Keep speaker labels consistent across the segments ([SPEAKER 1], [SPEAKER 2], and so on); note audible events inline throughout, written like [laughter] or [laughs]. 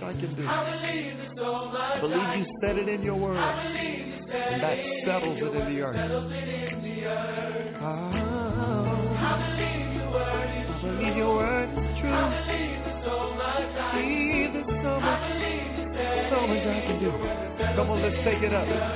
[SPEAKER 1] much I can do. I believe you said it in your word. And that settles it in the earth. Ah. I believe your word is true. I believe there's so much I can do. Come on, let's take it up.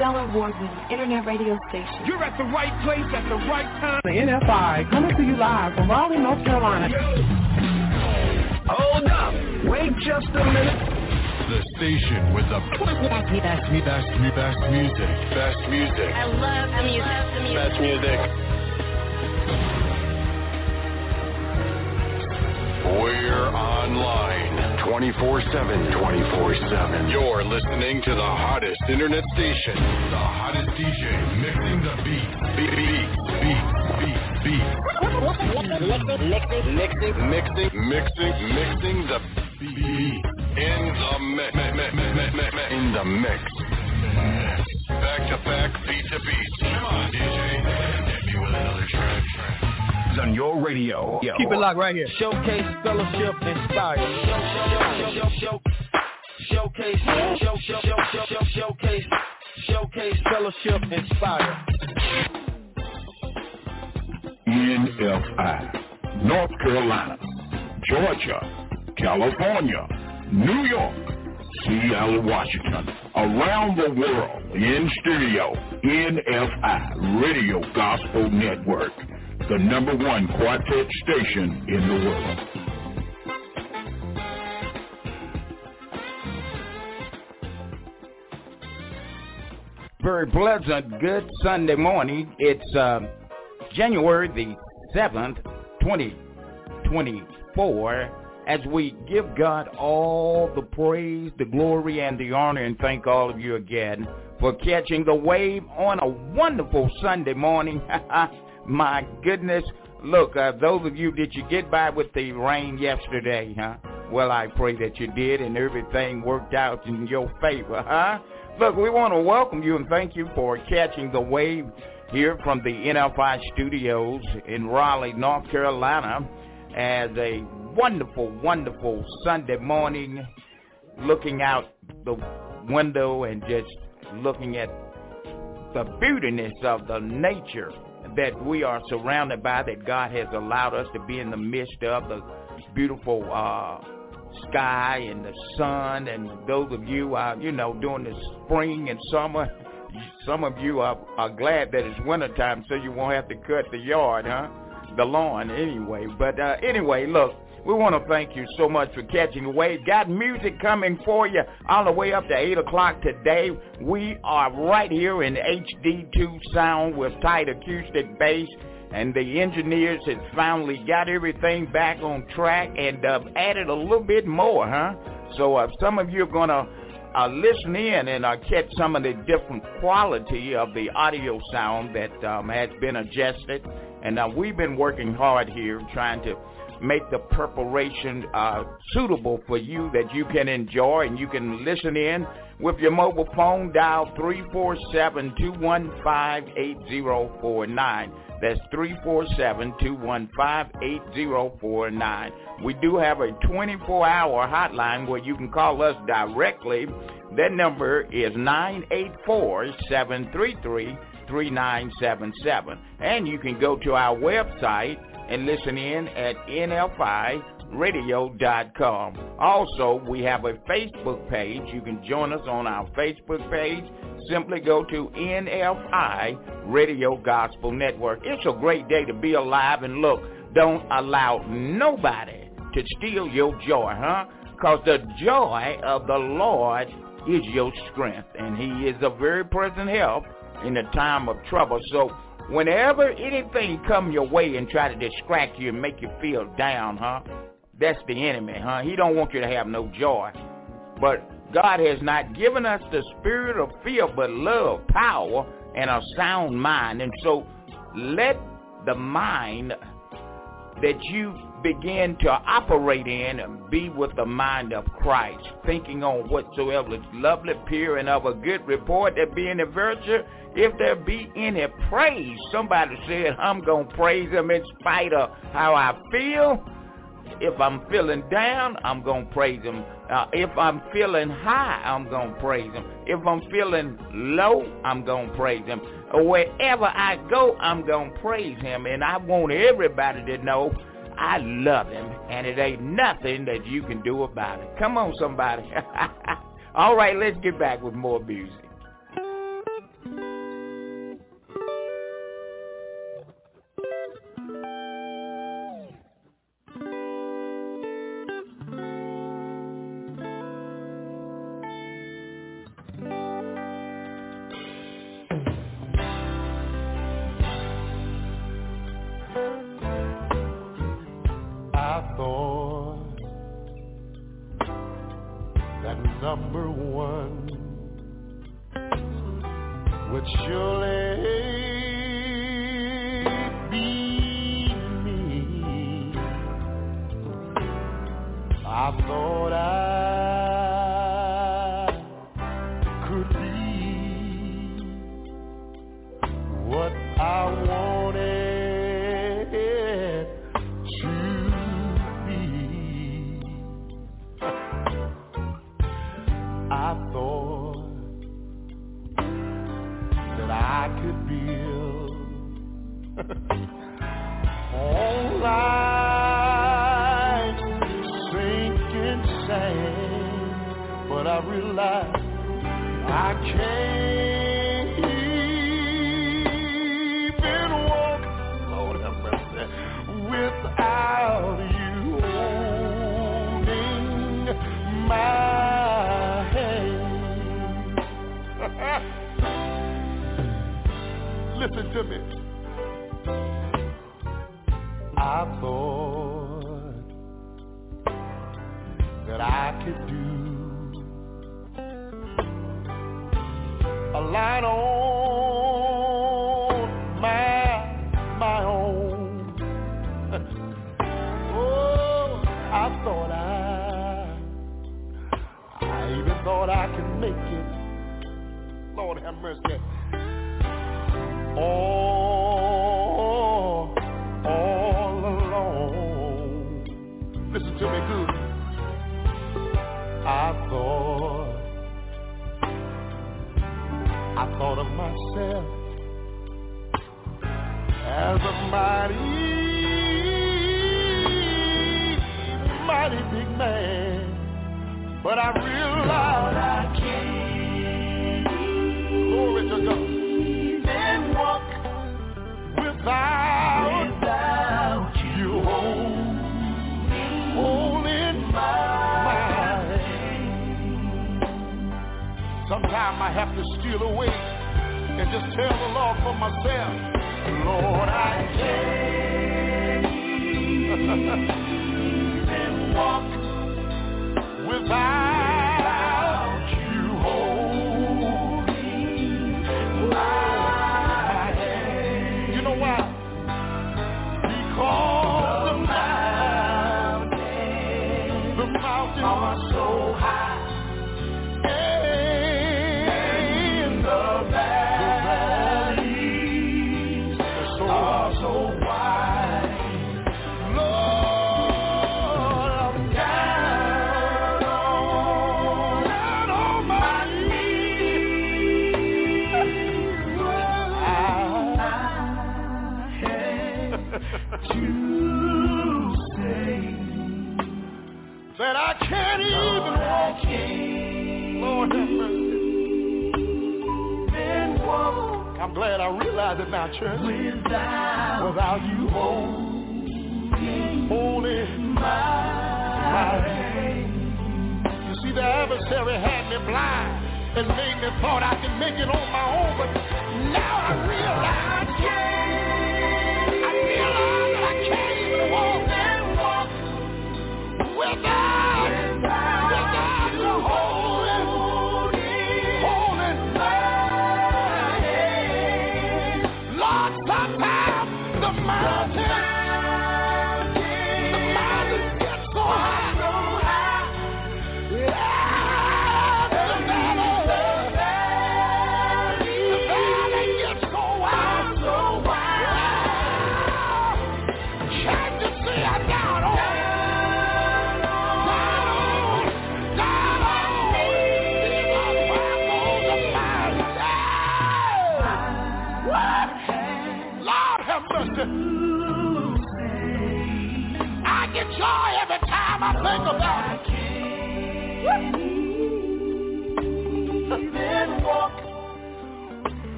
[SPEAKER 1] Stellar, Stellar Award-winning internet radio station.
[SPEAKER 2] You're at the right place at the right time.
[SPEAKER 3] The NFI coming to you live from Raleigh, North Carolina.
[SPEAKER 2] Hold up. Wait just a minute.
[SPEAKER 4] The station with the best, best, best, best music. Best music.
[SPEAKER 5] I love the music.
[SPEAKER 4] Best music. We're online 24-7, 24-7. You're listening to the hottest internet station. The hottest DJ mixing the beats. Beat, beats, beats, beats, beats. Mixing, mixing, mixing, mixing, mixing the beat. In the mix, in the mix. Back to back, beat to beat. Come on, DJ. Hit me with another track. Track
[SPEAKER 2] on your radio.
[SPEAKER 6] Yo. Keep it locked right here. Showcase, fellowship, inspire. Show, show, show, showcase, show, show, show, show, showcase, showcase, fellowship, inspire.
[SPEAKER 7] NFI, North Carolina, Georgia, California, New York, Seattle, Washington, around the world, in studio, NFI, Radio Gospel Network the number one quartet station in the world.
[SPEAKER 8] Very pleasant, good Sunday morning. It's uh, January the 7th, 2024, as we give God all the praise, the glory, and the honor, and thank all of you again for catching the wave on a wonderful Sunday morning. [laughs] My goodness. Look, uh, those of you, did you get by with the rain yesterday, huh? Well, I pray that you did and everything worked out in your favor, huh? Look, we want to welcome you and thank you for catching the wave here from the NFI studios in Raleigh, North Carolina as a wonderful, wonderful Sunday morning looking out the window and just looking at the beautiness of the nature that we are surrounded by, that God has allowed us to be in the midst of, the beautiful uh, sky and the sun, and those of you, uh, you know, during the spring and summer, [laughs] some of you are, are glad that it's wintertime so you won't have to cut the yard, huh? The lawn anyway. But uh, anyway, look, we want to thank you so much for catching the wave. Got music coming for you all the way up to 8 o'clock today. We are right here in HD2 sound with tight acoustic bass. And the engineers have finally got everything back on track and uh, added a little bit more, huh? So uh, some of you are going to uh, listen in and uh, catch some of the different quality of the audio sound that um, has been adjusted. And uh, we've been working hard here trying to make the preparation uh, suitable for you that you can enjoy and you can listen in with your mobile phone. Dial 347-215-8049. That's 347-215-8049. We do have a 24-hour hotline where you can call us directly. That number is 984-733-3977. And you can go to our website and listen in at nfiradio.com. Also, we have a Facebook page. You can join us on our Facebook page. Simply go to NFI Radio Gospel Network. It's a great day to be alive and look, don't allow nobody to steal your joy, huh? Because the joy of the Lord is your strength, and he is a very present help in the time of trouble. So Whenever anything come your way and try to distract you and make you feel down, huh? That's the enemy, huh? He don't want you to have no joy. But God has not given us the spirit of fear, but love, power, and a sound mind. And so let the mind that you begin to operate in and be with the mind of Christ, thinking on whatsoever is lovely, pure, and of a good report, that being a virtue, if there be any praise, somebody said, I'm going to praise him in spite of how I feel. If I'm feeling down, I'm going to praise him. Uh, if I'm feeling high, I'm going to praise him. If I'm feeling low, I'm going to praise him. Wherever I go, I'm going to praise him. And I want everybody to know I love him, and it ain't nothing that you can do about it. Come on, somebody. [laughs]
[SPEAKER 9] All right, let's get back with more music.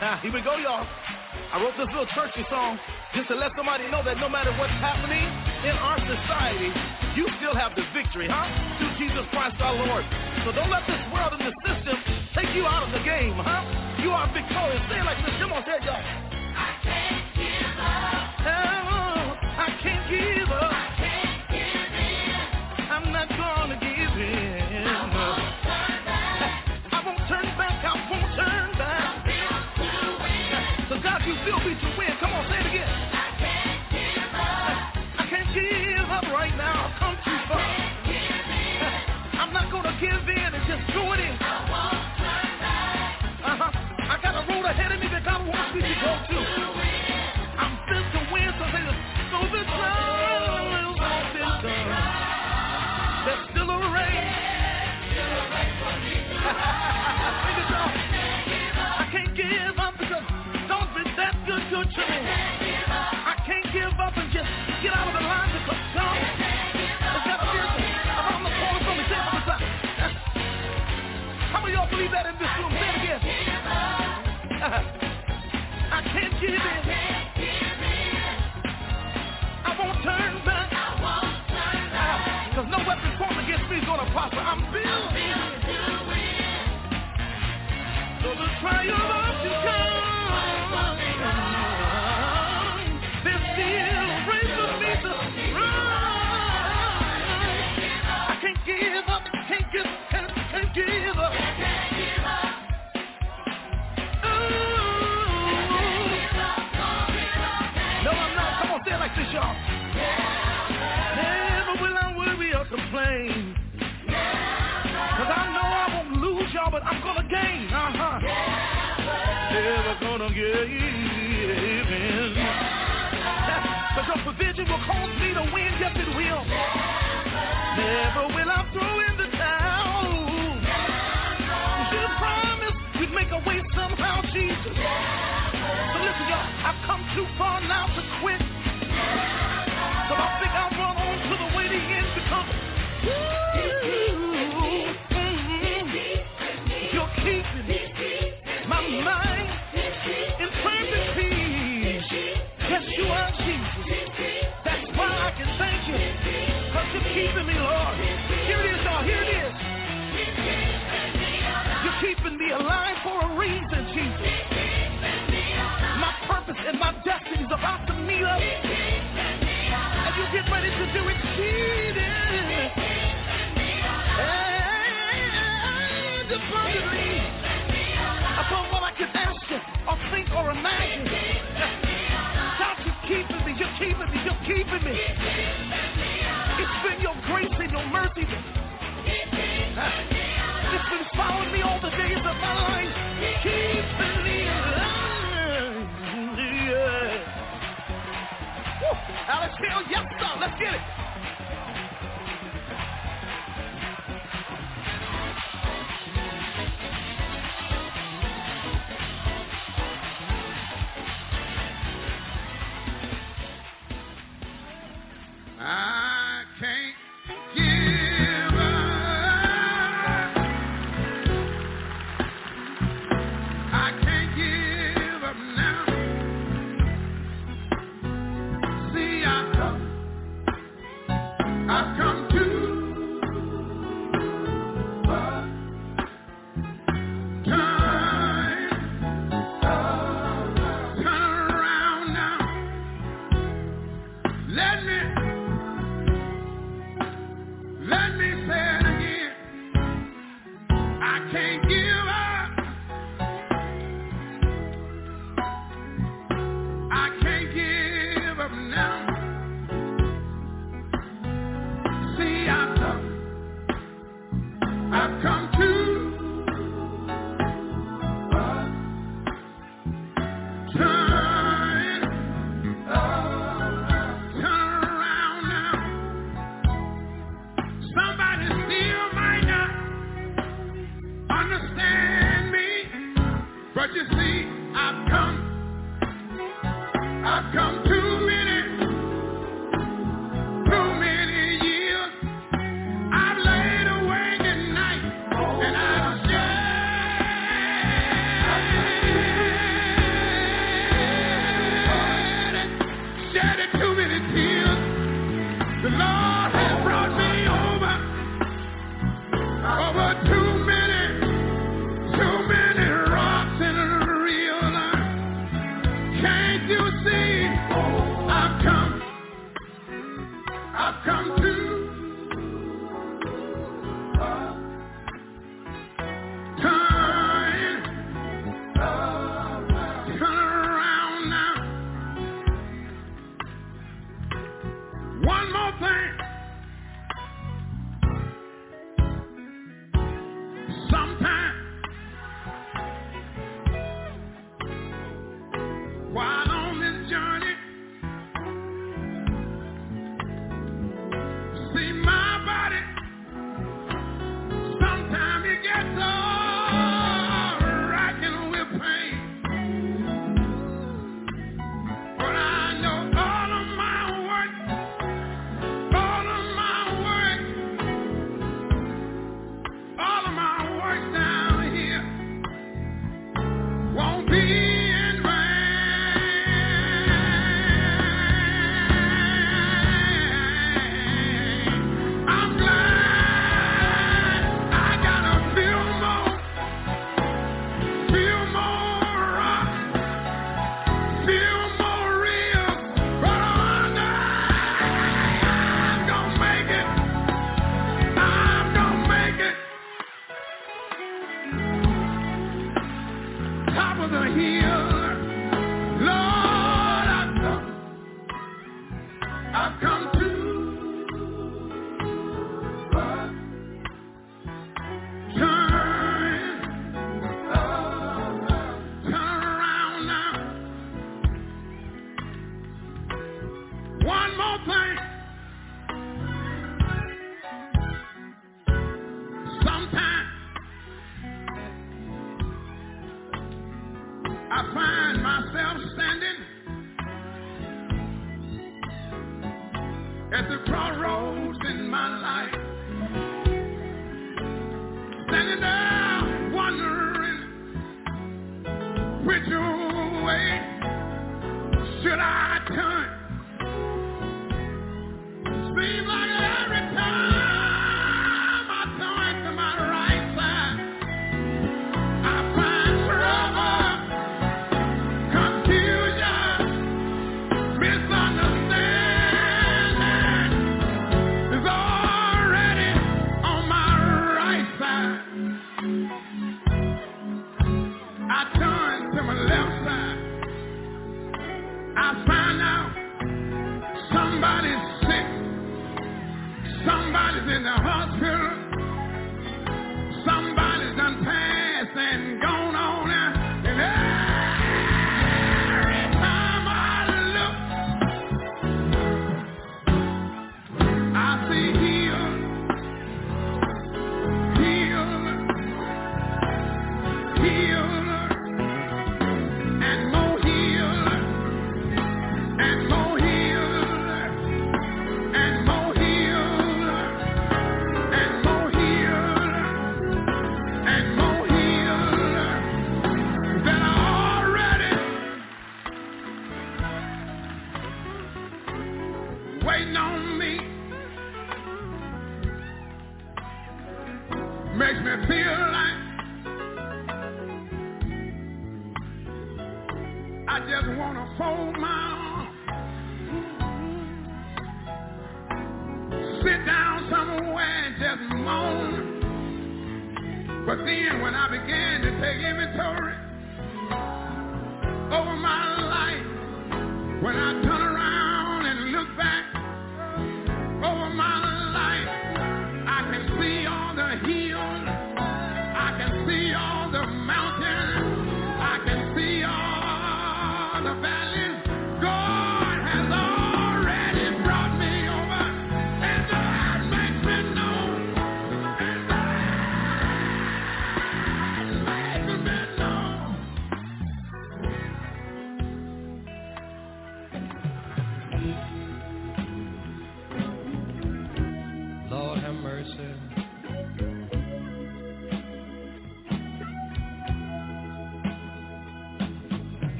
[SPEAKER 10] Now,
[SPEAKER 6] here we go, y'all. I wrote this little churchy song just to let somebody know that no matter what's happening in our society, you still have the victory, huh? Through Jesus Christ our Lord. So don't let this world and the system take you out of the game, huh? You are victorious. Say it like this. Come on, say it, y'all. you still beat to win. Come on, say it again. I can't give up. I can't give up right now. I've come too far. [laughs] I'm not gonna give in and just do it in. I want tonight. Uh-huh. I got a road ahead of me that God wants me to go to. I'm fit to win, so say this. So the time is all been done. There's still a race. There's still a race for me. [laughs] Sing it, y'all. to you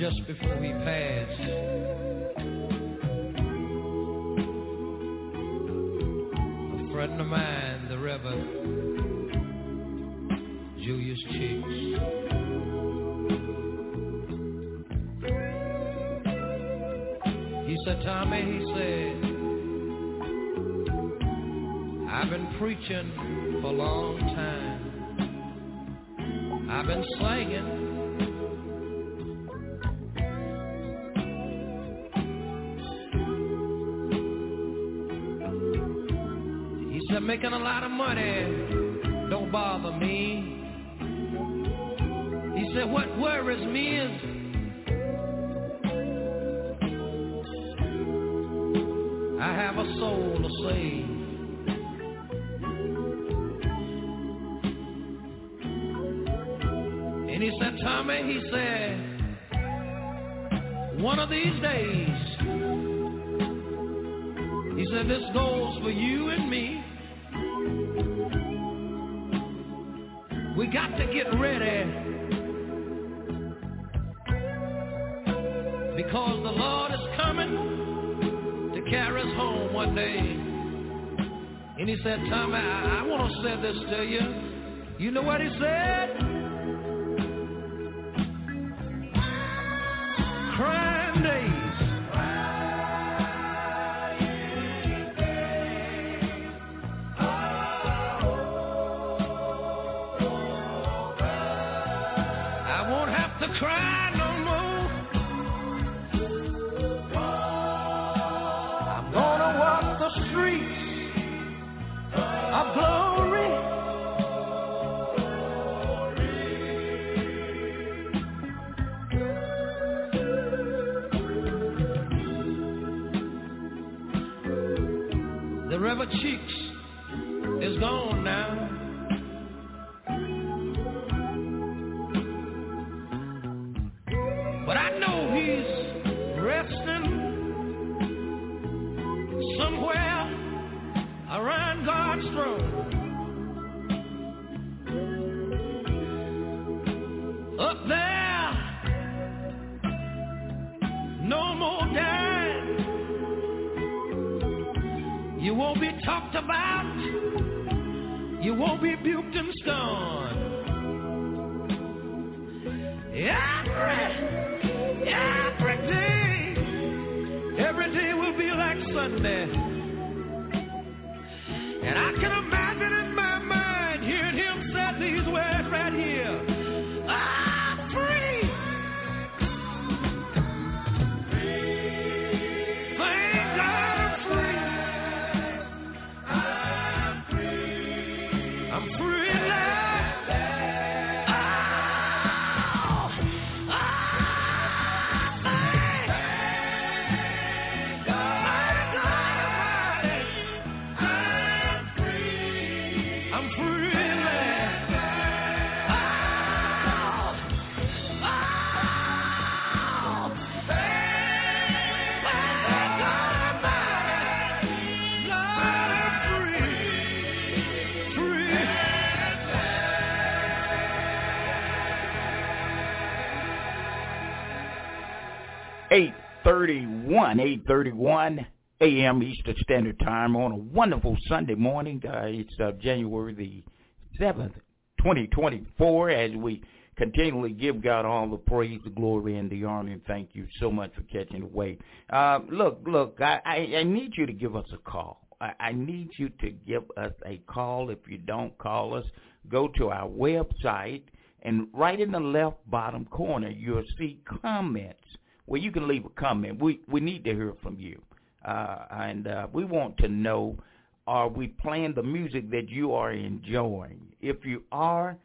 [SPEAKER 11] just
[SPEAKER 3] before we passed. A friend of mine, the Reverend Julius Cheeks. said, Tommy, he said, I've been preaching for a long time. I've been singing making a lot of money don't bother me. He said, what worries me is And he said, Tommy, I, I want to say this to you. You know what he said?
[SPEAKER 8] 831, 831 a.m. Eastern Standard Time on a wonderful Sunday morning. Uh, it's uh, January the 7th, 2024, as we continually give God all the praise, the glory, and the honor. And thank you so much for catching the wave. Uh, look, look, I, I, I need you to give us a call. I, I need you to give us a call. If you don't call us, go to our website, and right in the left bottom corner, you'll see comments where you can leave a comment. We we need to hear from you, uh, and uh, we want to know: Are we playing the music that you are enjoying? If you are,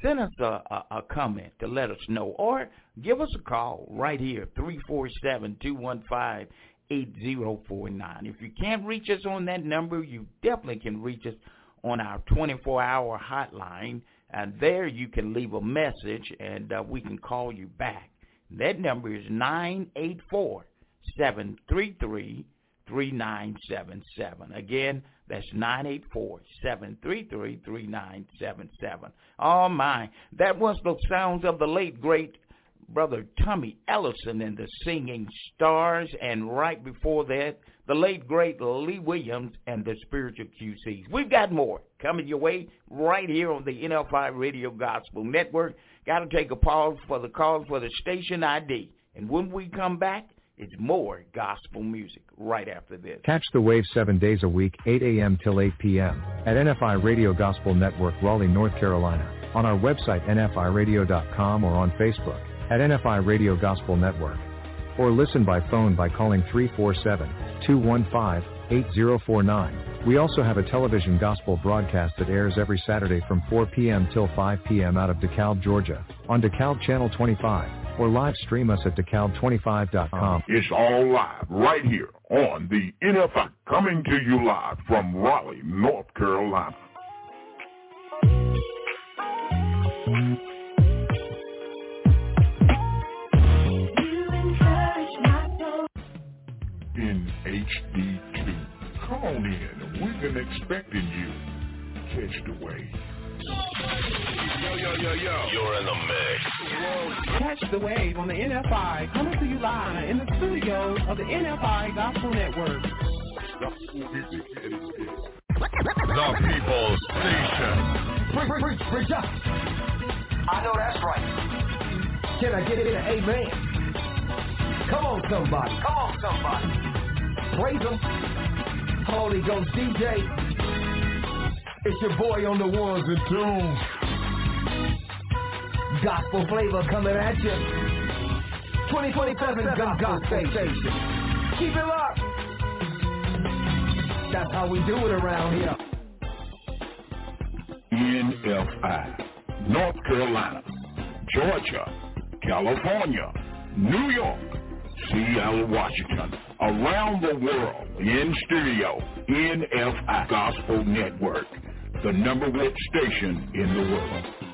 [SPEAKER 8] send us a, a, a comment to let us know, or give us a call right here three four seven two one five eight zero four nine. If you can't reach us on that number, you definitely can reach us on our 24-hour hotline, and there you can leave a message, and uh, we can call you back. That number is 984 733 3977. Again, that's 984 733 3977. Oh, my. That was the sounds of the late, great brother Tommy Ellison and the Singing Stars. And right before that, the late, great Lee Williams and the Spiritual QCs. We've got more coming your way right here on the NFI Radio Gospel Network. Got to take a pause for the call for the station ID. And when we come back, it's more gospel music right after this.
[SPEAKER 12] Catch the wave seven days a week, 8 a.m. till 8 p.m. at NFI Radio Gospel Network, Raleigh, North Carolina. On our website, nfiradio.com or on Facebook at NFI Radio Gospel Network. Or listen by phone by calling 347-215-8049. We also have a television gospel broadcast that airs every Saturday from 4 p.m. till 5 p.m. out of DeKalb, Georgia, on DeKalb Channel 25, or live stream us at DeKalb25.com.
[SPEAKER 7] It's all live right here on the NFI, coming to you live from Raleigh, North Carolina. In HD2. Come on in. We've been expecting you. Catch the wave.
[SPEAKER 4] Yo, yo, yo, yo. You're in the mix.
[SPEAKER 3] Catch the wave on the NFI, coming to you live in the studios of the NFI Gospel Network.
[SPEAKER 4] The People's Station.
[SPEAKER 13] Preach, preach, preach up. I know that's right. Can I get it in an amen? Come on, somebody. Come on, somebody. Praise him. Holy Ghost DJ. It's your boy on the ones and twos. Gospel flavor coming at you. 2027 Gun Gospel Station. Keep it locked. That's how we do it around here.
[SPEAKER 7] NFI, North Carolina, Georgia, California, New York, Seattle, Washington, around the world, in stereo, NFI Gospel Network, the number one station in the world.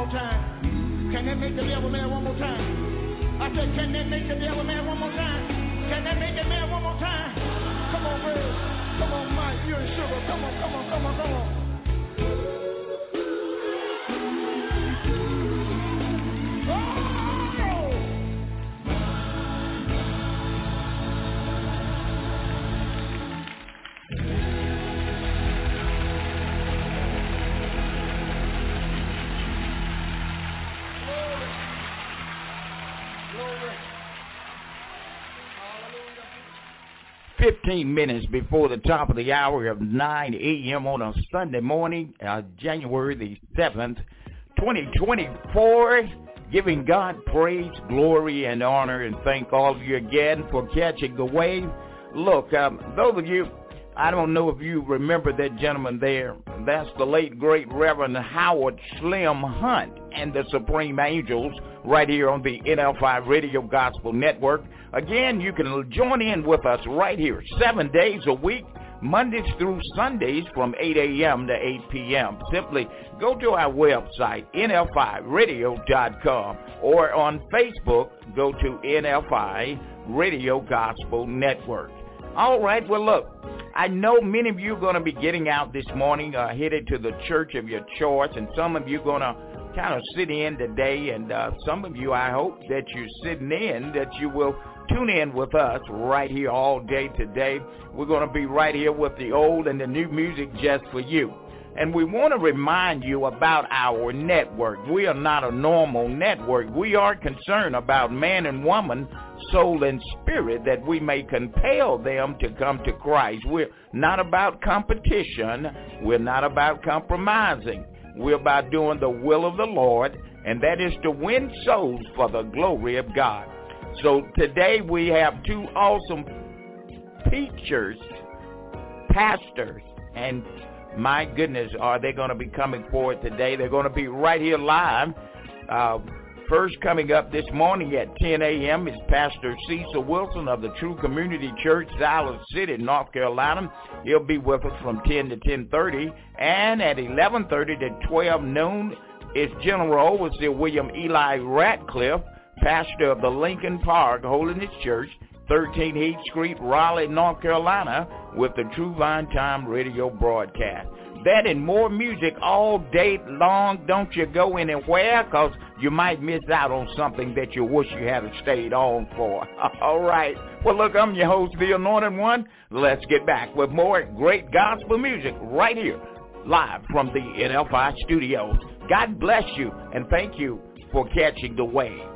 [SPEAKER 9] more time? Can they make the devil man one more time? I said, can they make the devil man one more time? Can they make the man one more time? Come on, Red. Come on, Mike. You're in sugar. Come on, come on, come on, come on.
[SPEAKER 8] 15 minutes before the top of the hour of 9 a.m. on a Sunday morning, uh, January the 7th, 2024. Giving God praise, glory, and honor, and thank all of you again for catching the wave. Look, um, those of you, I don't know if you remember that gentleman there. That's the late, great Reverend Howard Slim Hunt and the Supreme Angels right here on the NFI Radio Gospel Network. Again, you can join in with us right here, seven days a week, Mondays through Sundays from 8 a.m. to 8 p.m. Simply go to our website, nfiradio.com, or on Facebook, go to NFI Radio Gospel Network. All right, well, look, I know many of you are going to be getting out this morning, uh, headed to the church of your choice, and some of you are going to kind of sit in today, and uh, some of you, I hope that you're sitting in, that you will tune in with us right here all day today. We're going to be right here with the old and the new music just for you. And we want to remind you about our network. We are not a normal network. We are concerned about man and woman, soul and spirit, that we may compel them to come to Christ. We're not about competition. We're not about compromising. We're about doing the will of the Lord, and that is to win souls for the glory of God. So today we have two awesome teachers, pastors, and my goodness, are they going to be coming forward today? They're going to be right here live. Uh, first coming up this morning at 10 a.m. is Pastor Cecil Wilson of the True Community Church, Siler City, North Carolina. He'll be with us from 10 to 10.30. And at 11.30 to 12 noon is General Overseer William Eli Ratcliff pastor of the Lincoln Park Holiness Church, 13 Heath Street, Raleigh, North Carolina, with the True Vine Time radio broadcast. That and more music all day long. Don't you go anywhere because you might miss out on something that you wish you had stayed on for. [laughs] all right. Well, look, I'm your host, the Anointed One. Let's get back with more great gospel music right here, live from the NFI studios. God bless you and thank you for catching the wave.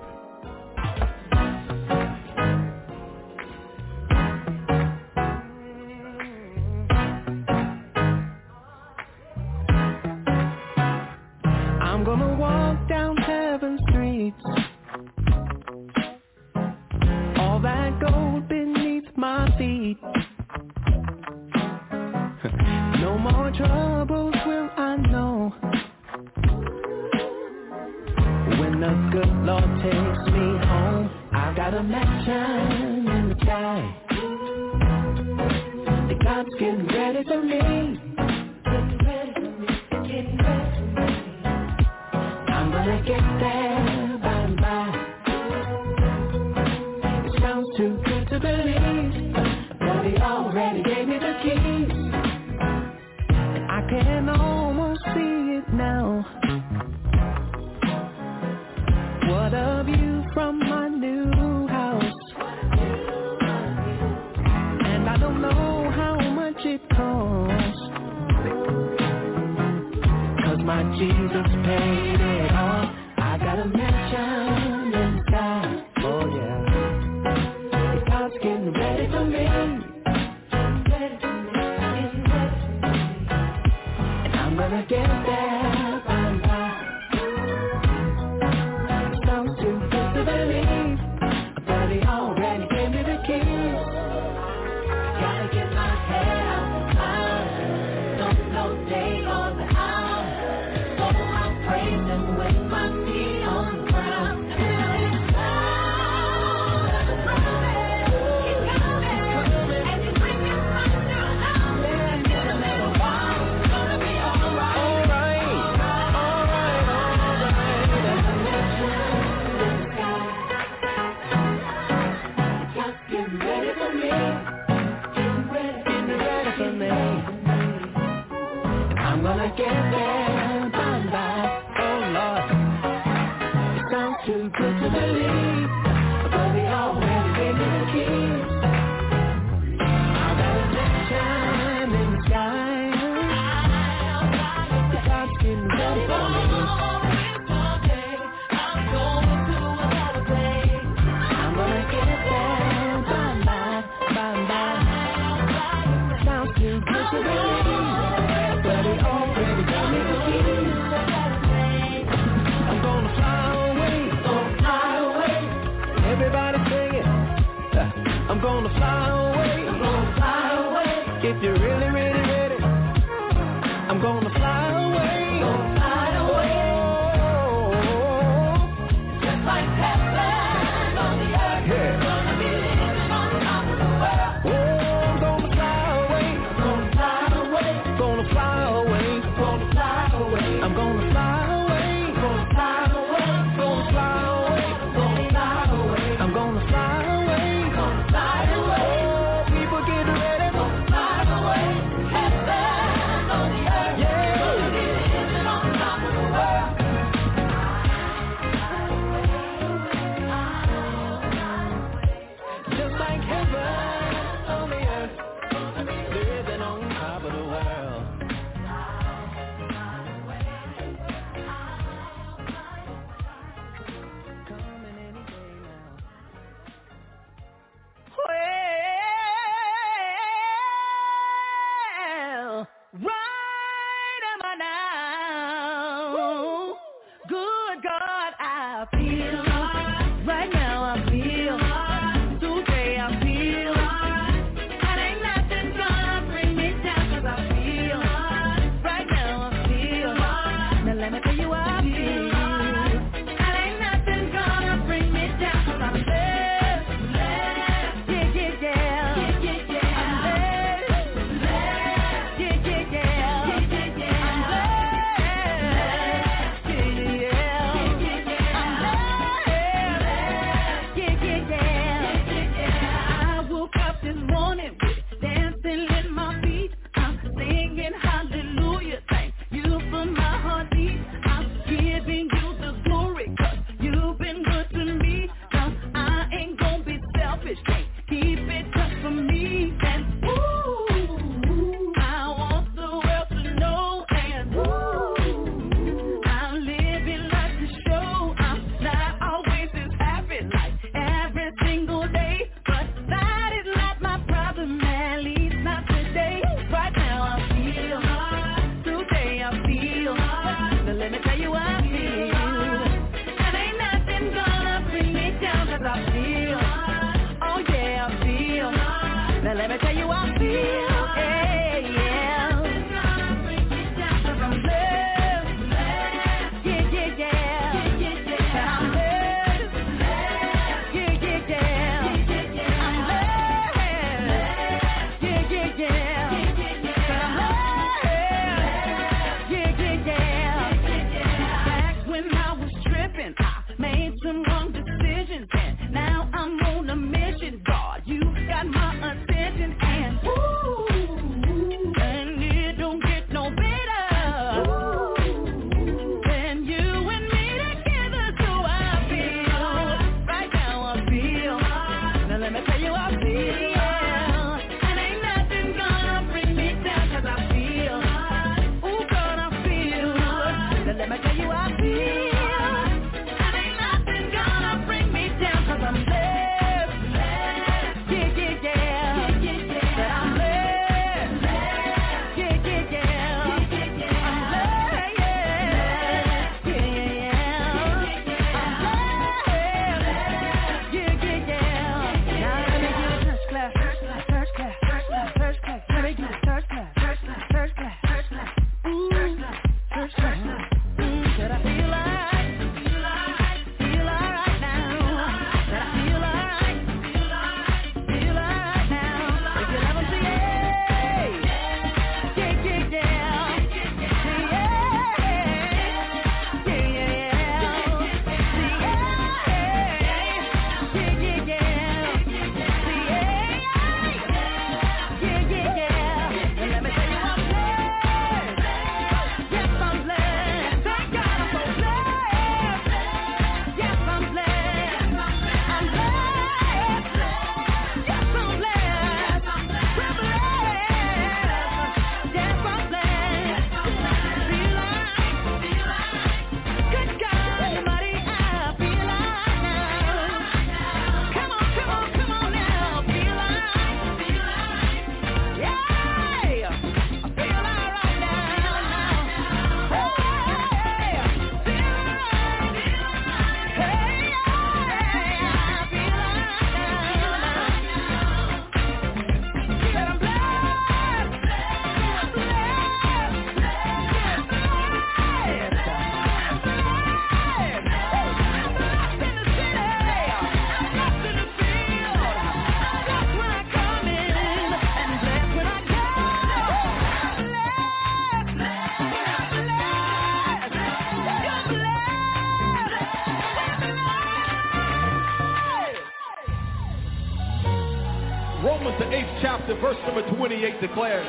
[SPEAKER 2] Declares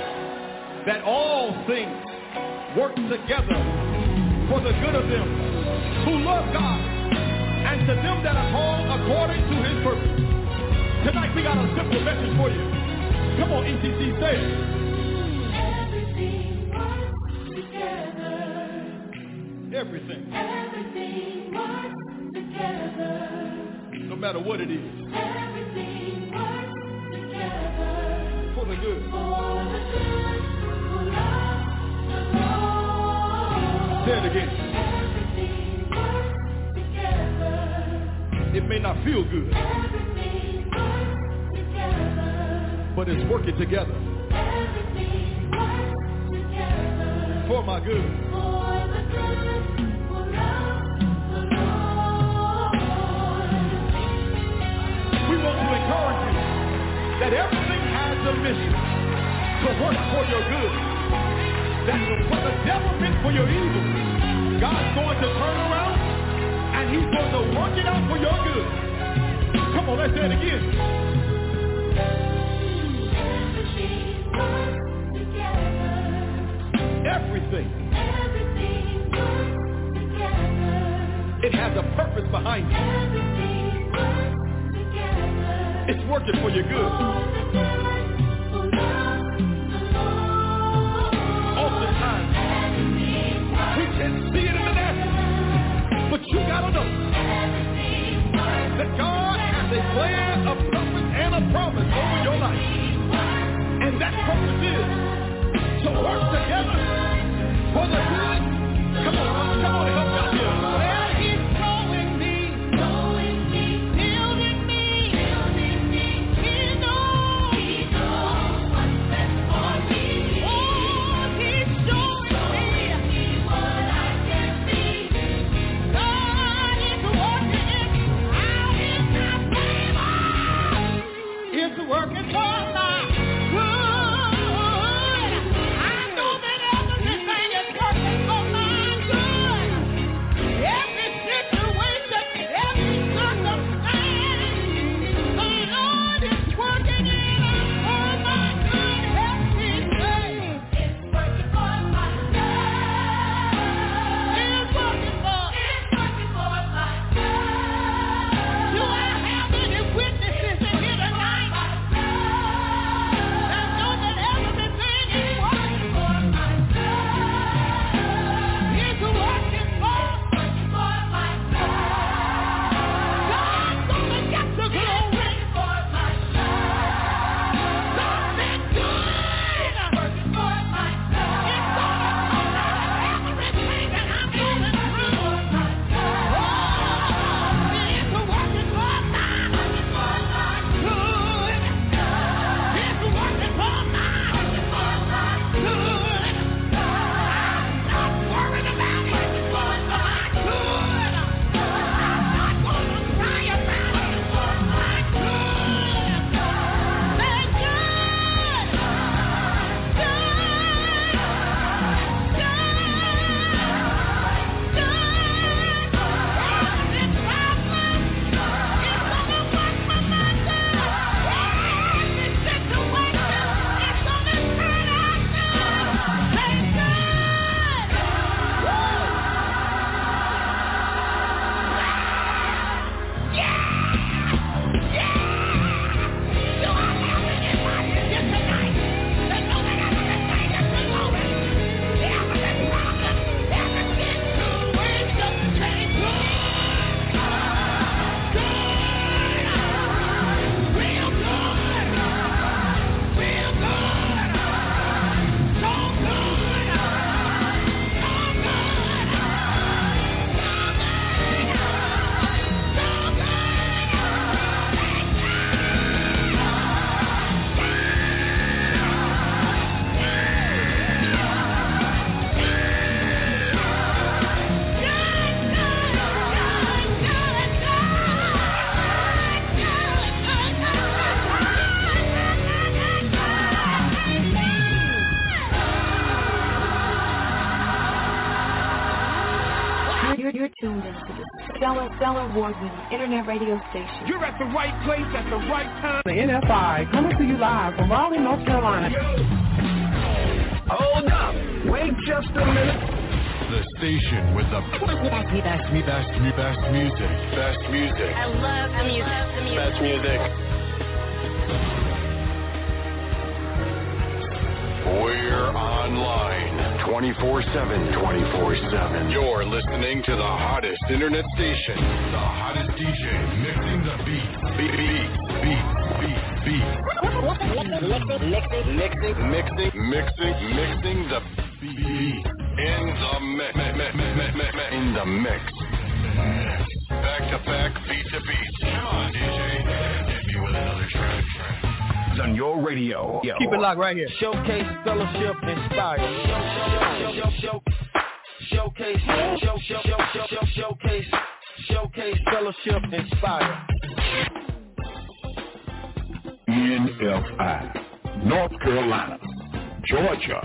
[SPEAKER 2] that all things work together for the good of them who love God and to them that are called according to his purpose. Tonight we got a simple message for you. Come on, ECC, say it. Everything.
[SPEAKER 14] Everything works together.
[SPEAKER 2] No matter what it is. The good. Say it again. It may not feel good. But it's working together.
[SPEAKER 14] Together.
[SPEAKER 2] For my good. Mission to work for your good. That what the devil meant for your evil, God's going to turn around and he's going to work it out for your good. Come on, let's say it again.
[SPEAKER 14] Everything.
[SPEAKER 2] It has a purpose behind it. It's working for your good. To work together for the
[SPEAKER 1] internet radio station.
[SPEAKER 2] You're at the right place at the right time.
[SPEAKER 15] The NFI coming to you live from Raleigh, North Carolina.
[SPEAKER 2] Hold up. Wait just a minute.
[SPEAKER 4] The station with the best, best, best, best music. Best music.
[SPEAKER 16] I love the music.
[SPEAKER 4] Best music. We're online 24-7. 24-7. You're listening to the hottest internet station. The hottest DJ mixing the beat. Beat, beat, beat, beat, beat. Mixing, mixing, mixing, mixing, mixing the beat. In the mix. In the mix. Back to back, beat to beat. Come on, DJ. Hit me with another track.
[SPEAKER 2] It's on your radio. Yo.
[SPEAKER 6] Keep it locked right here. Showcase, fellowship, inspire. Show, show, show, show, showcase, show, show, show, show, show, showcase, showcase, fellowship, inspire.
[SPEAKER 7] NFI, North Carolina, Georgia,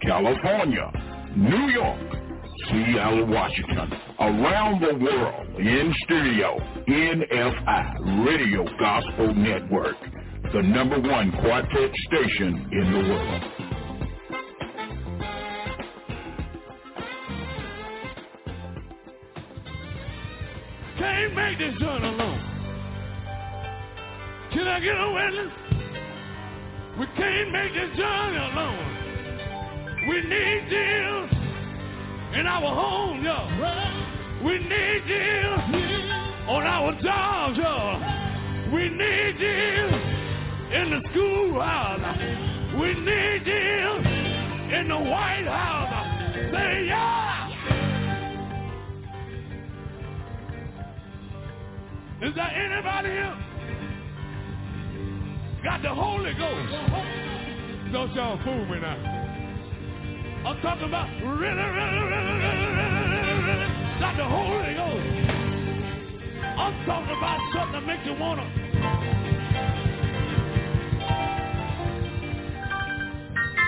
[SPEAKER 7] California, New York, Seattle, Washington, around the world, in studio, NFI, Radio Gospel Network, the number one quartet station in the world.
[SPEAKER 17] Can't make this journey alone. Can I get a witness? We can't make this journey alone. We need you in our home, y'all. We need you on our jobs, y'all. We need you in the schoolhouse. We need you in the White House. Say yeah. Is there anybody here? Got the Holy Ghost. Don't y'all fool me now. I'm talking about really, really, really, really, really, got the Holy Ghost. I'm talking about something that makes you wanna.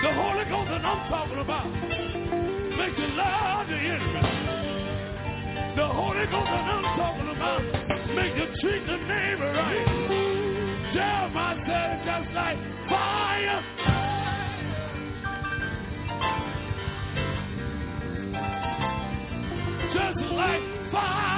[SPEAKER 17] The Holy Ghost that I'm talking about makes you love the enemy. The Holy Ghost that I'm talking about makes you treat the neighbor right. Jeremiah said it just like fire. just like fire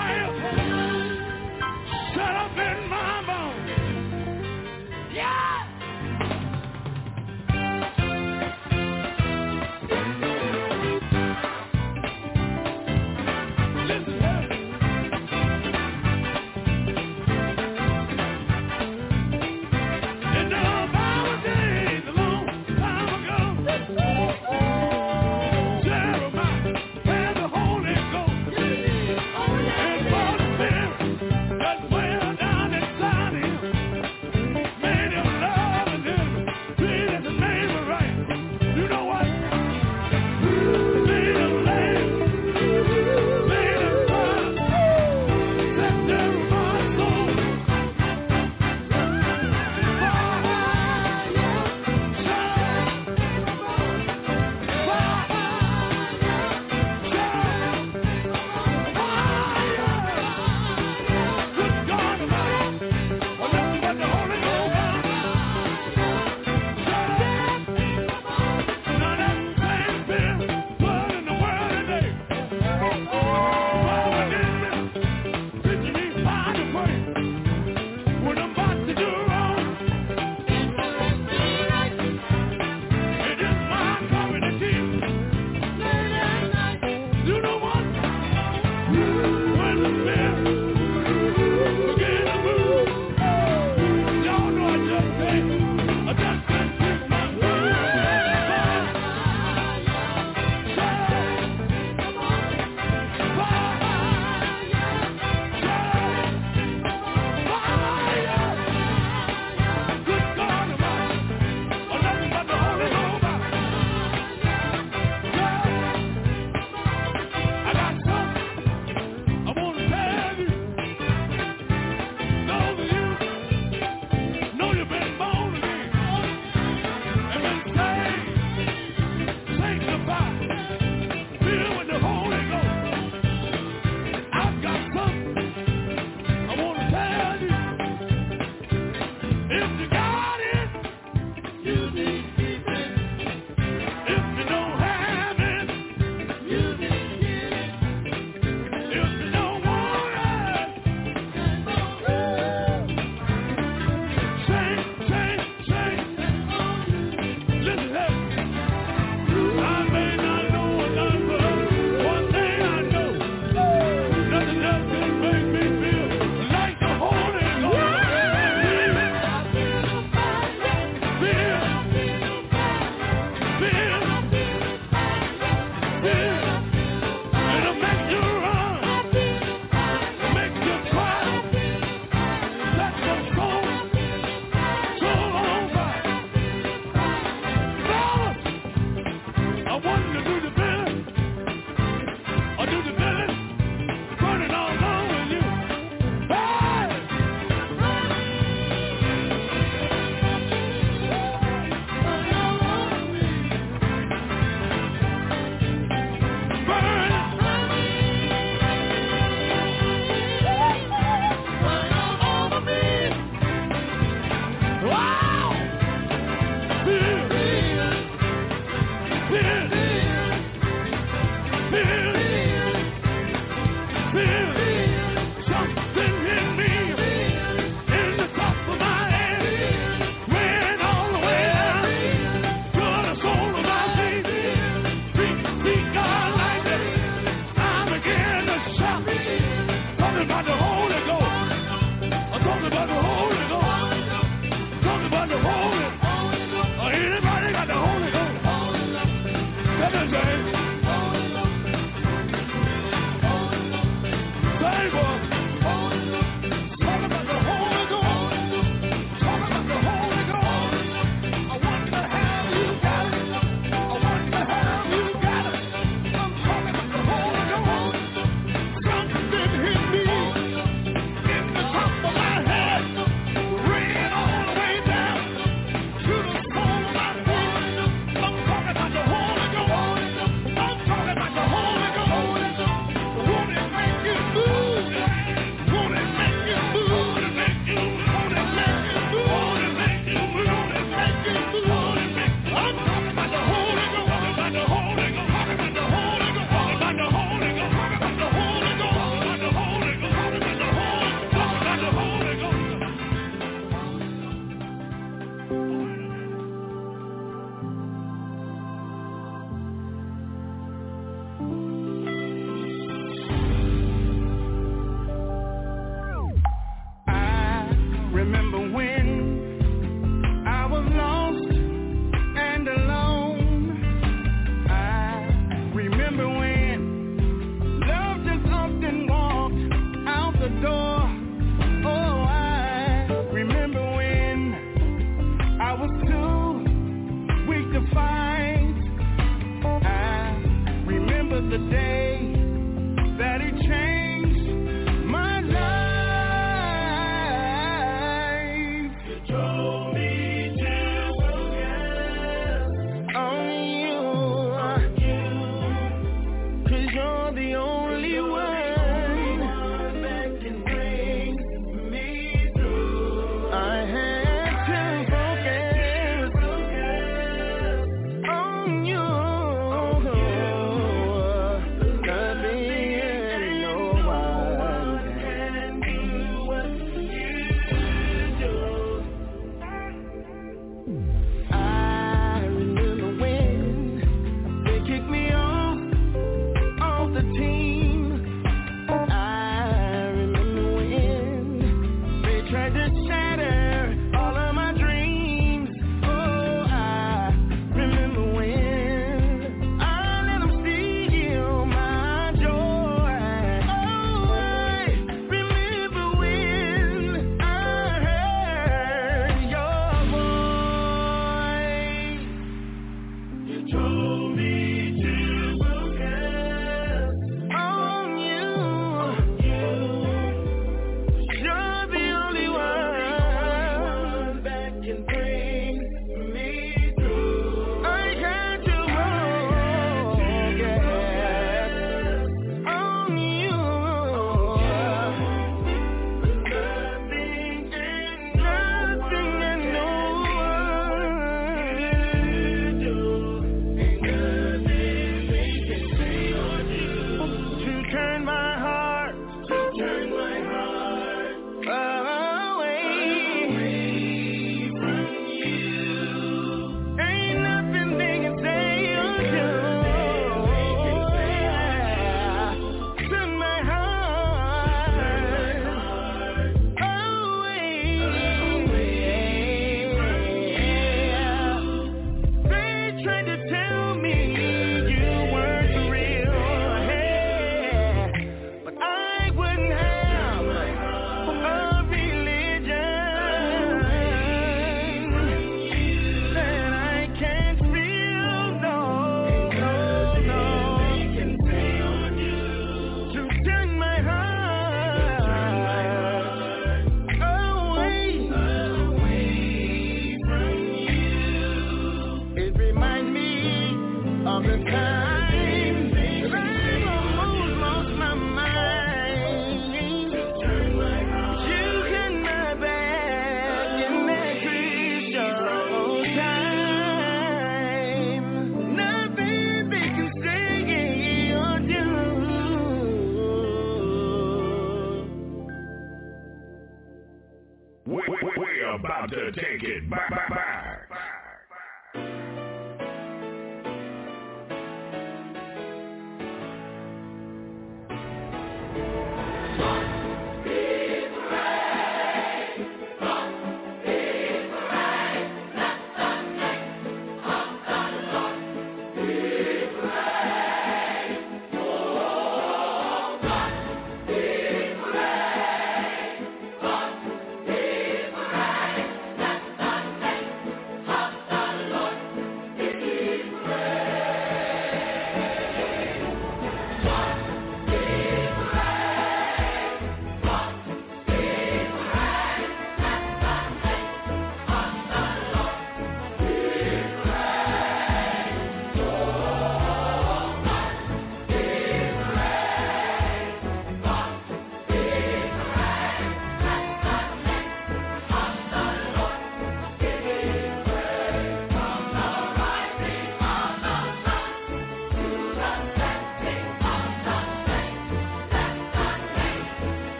[SPEAKER 18] about to take it back.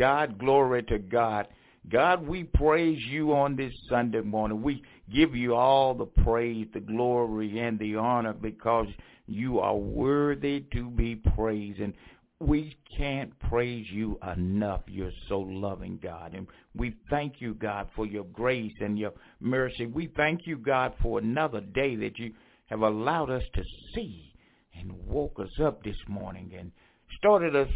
[SPEAKER 8] God. Glory to God. God, we praise you on this Sunday morning. We give you all the praise, the glory, and the honor because you are worthy to be praised. And we can't praise you enough. You're so loving, God. And we thank you, God, for your grace and your mercy. We thank you, God, for another day that you have allowed us to see and woke us up this morning and started us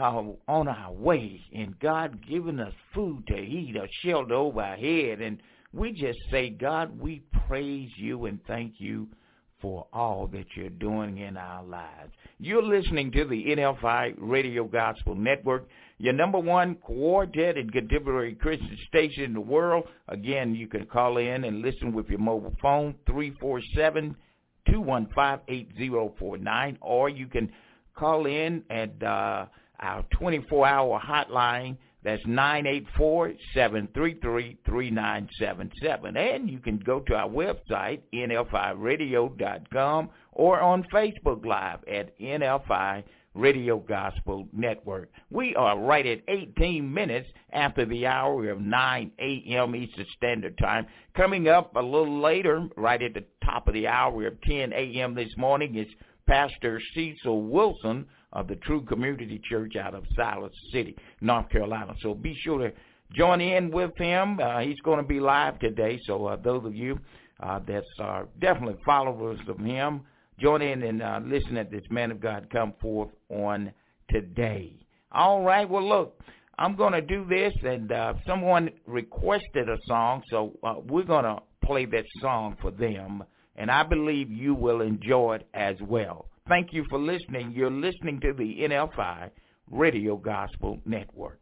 [SPEAKER 8] uh, on our way and God giving us food to eat, a shelter over our head. And we just say, God, we praise you and thank you for all that you're doing in our lives. You're listening to the NFI Radio Gospel Network, your number one quartet and contemporary Christian station in the world. Again, you can call in and listen with your mobile phone, 347 215 8049, or you can call in at uh, our 24-hour hotline. That's 984-733-3977. And you can go to our website, nfiradio.com, or on Facebook Live at NFI Radio Gospel Network. We are right at 18 minutes after the hour of 9 a.m. Eastern Standard Time. Coming up a little later, right at the top of the hour of 10 a.m. this morning, is Pastor Cecil Wilson of the True Community Church out of Siler City, North Carolina. So be sure to join in with him. Uh, he's going to be live today. So uh, those of you uh, that's uh, definitely followers of him, join in and uh, listen at this man of God come forth on today. All right. Well, look, I'm going to do this, and uh, someone requested a song, so uh, we're going to play that song for them, and I believe you will enjoy it as well. Thank you for listening. You're listening to the NFI Radio Gospel Network.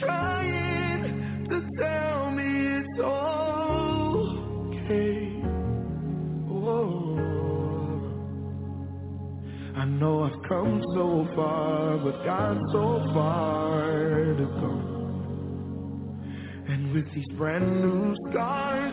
[SPEAKER 19] Trying to tell me it's okay. Oh, I know I've come so far, but got so far to go. And with these brand new scars,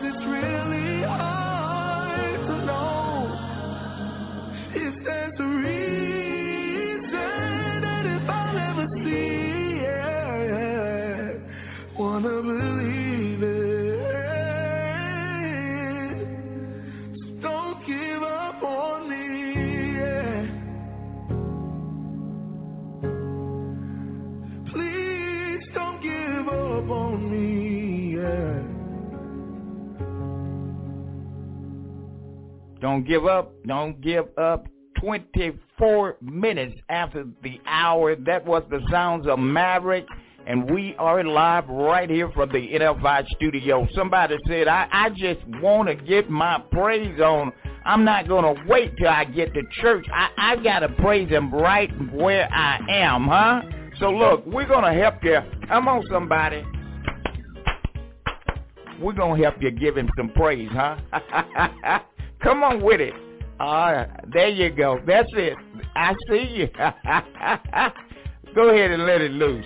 [SPEAKER 8] Don't give up. Don't give up. 24 minutes after the hour. That was the sounds of Maverick. And we are live right here from the NFI studio. Somebody said, I, I just want to get my praise on. I'm not going to wait till I get to church. I, I got to praise him right where I am, huh? So look, we're going to help you. Come on, somebody. We're going to help you give him some praise, huh? [laughs] Come on with it. All right, there you go. That's it. I see you. [laughs] go ahead and let it loose.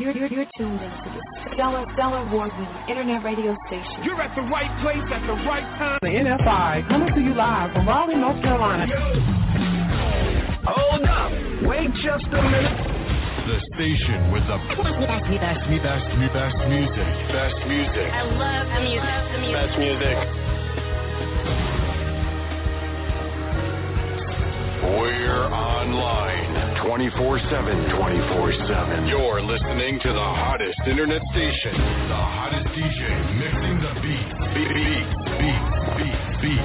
[SPEAKER 1] You're, you're, you're tuned into the Stellar, Stellar Award-winning Internet radio station.
[SPEAKER 2] You're at the right place at the right time.
[SPEAKER 15] The NFI coming to you live from Raleigh, North Carolina.
[SPEAKER 2] Hold up. Wait just a minute.
[SPEAKER 4] The station with the best, best, best, best music. Best music.
[SPEAKER 16] I love the music. The music.
[SPEAKER 4] Best music. We're online 24-7. 24-7. You're listening to the hottest internet station. The hottest DJ mixing the beat. Beat, beat, beat, beat, beat.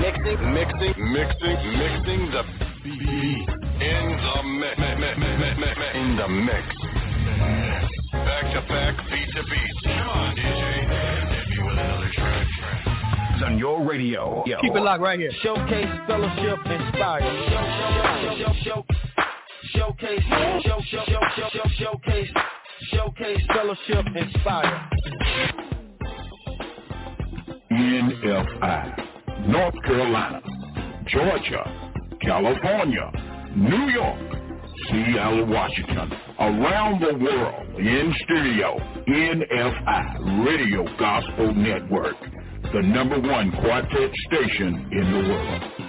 [SPEAKER 4] Mixing, mixing, mixing, mixing the beat. In the mix. In the mix.
[SPEAKER 2] Radio. Yo.
[SPEAKER 6] Keep it locked right here. Showcase, fellowship, inspire. Show, show, show, show, showcase, show, show, show, show, show, showcase, showcase, fellowship, inspire.
[SPEAKER 7] NFI, North Carolina, Georgia, California, New York, Seattle, Washington, around the world, in studio, NFI, Radio Gospel Network, the number one quartet station in the world.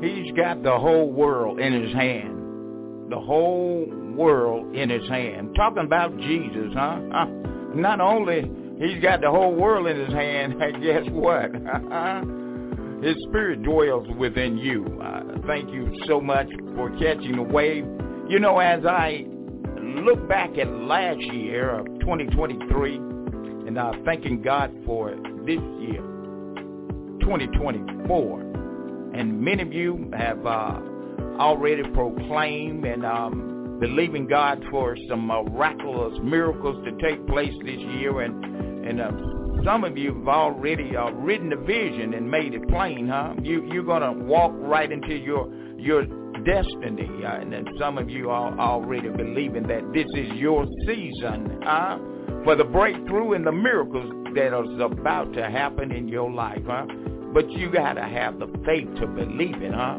[SPEAKER 3] He's
[SPEAKER 8] got the whole world in his hand. The whole world in his hand. Talking about Jesus, huh? huh? Not only he's got the whole world in his hand, [laughs] guess what? [laughs] his spirit dwells within you. Uh, thank you so much for catching the wave. You know, as I look back at last year of 2023 and uh, thanking God for this year, 2024, and many of you have uh, already proclaimed and um, believing God for some miraculous miracles to take place this year, and and uh, some of you have already uh, written the vision and made it plain, huh? You you're gonna walk right into your your destiny, uh, and some of you are already believing that this is your season, huh? For the breakthrough and the miracles that is about to happen in your life, huh? But you got to have the faith to believe it, huh?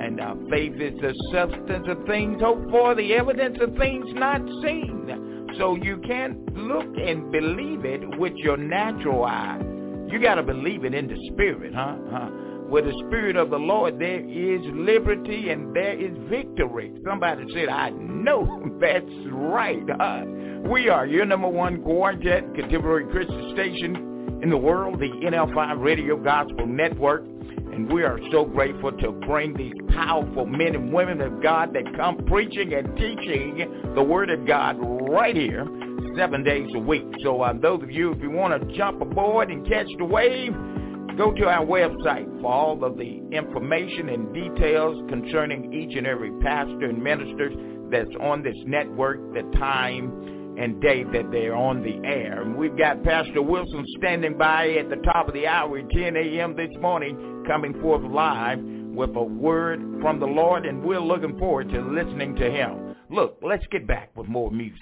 [SPEAKER 8] And uh, faith is the substance of things hoped for, the evidence of things not seen. So you can't look and believe it with your natural eye. You got to believe it in the spirit, huh? huh? With the spirit of the Lord, there is liberty and there is victory. Somebody said, I know [laughs] that's right. Huh? We are your number one gorgeous contemporary Christian station in the world, the NFI Radio Gospel Network. And we are so grateful to bring these powerful men and women of God that come preaching and teaching the Word of God right here seven days a week. So uh, those of you, if you want to jump aboard and catch the wave, go to our website for all of the information and details concerning each and every pastor and minister that's on this network, the time and day that they're on the air. And we've got Pastor Wilson standing by at the top of the hour at 10 a.m. this morning, coming forth live with a word from the Lord, and we're looking forward to listening to him. Look, let's get back with more music.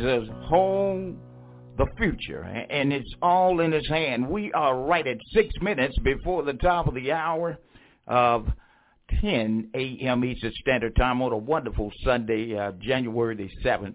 [SPEAKER 8] Jesus hold the future, and it's all in his hand. We are right at six minutes before the top of the hour of 10 a.m. Eastern Standard Time on a wonderful Sunday, uh, January the 7th,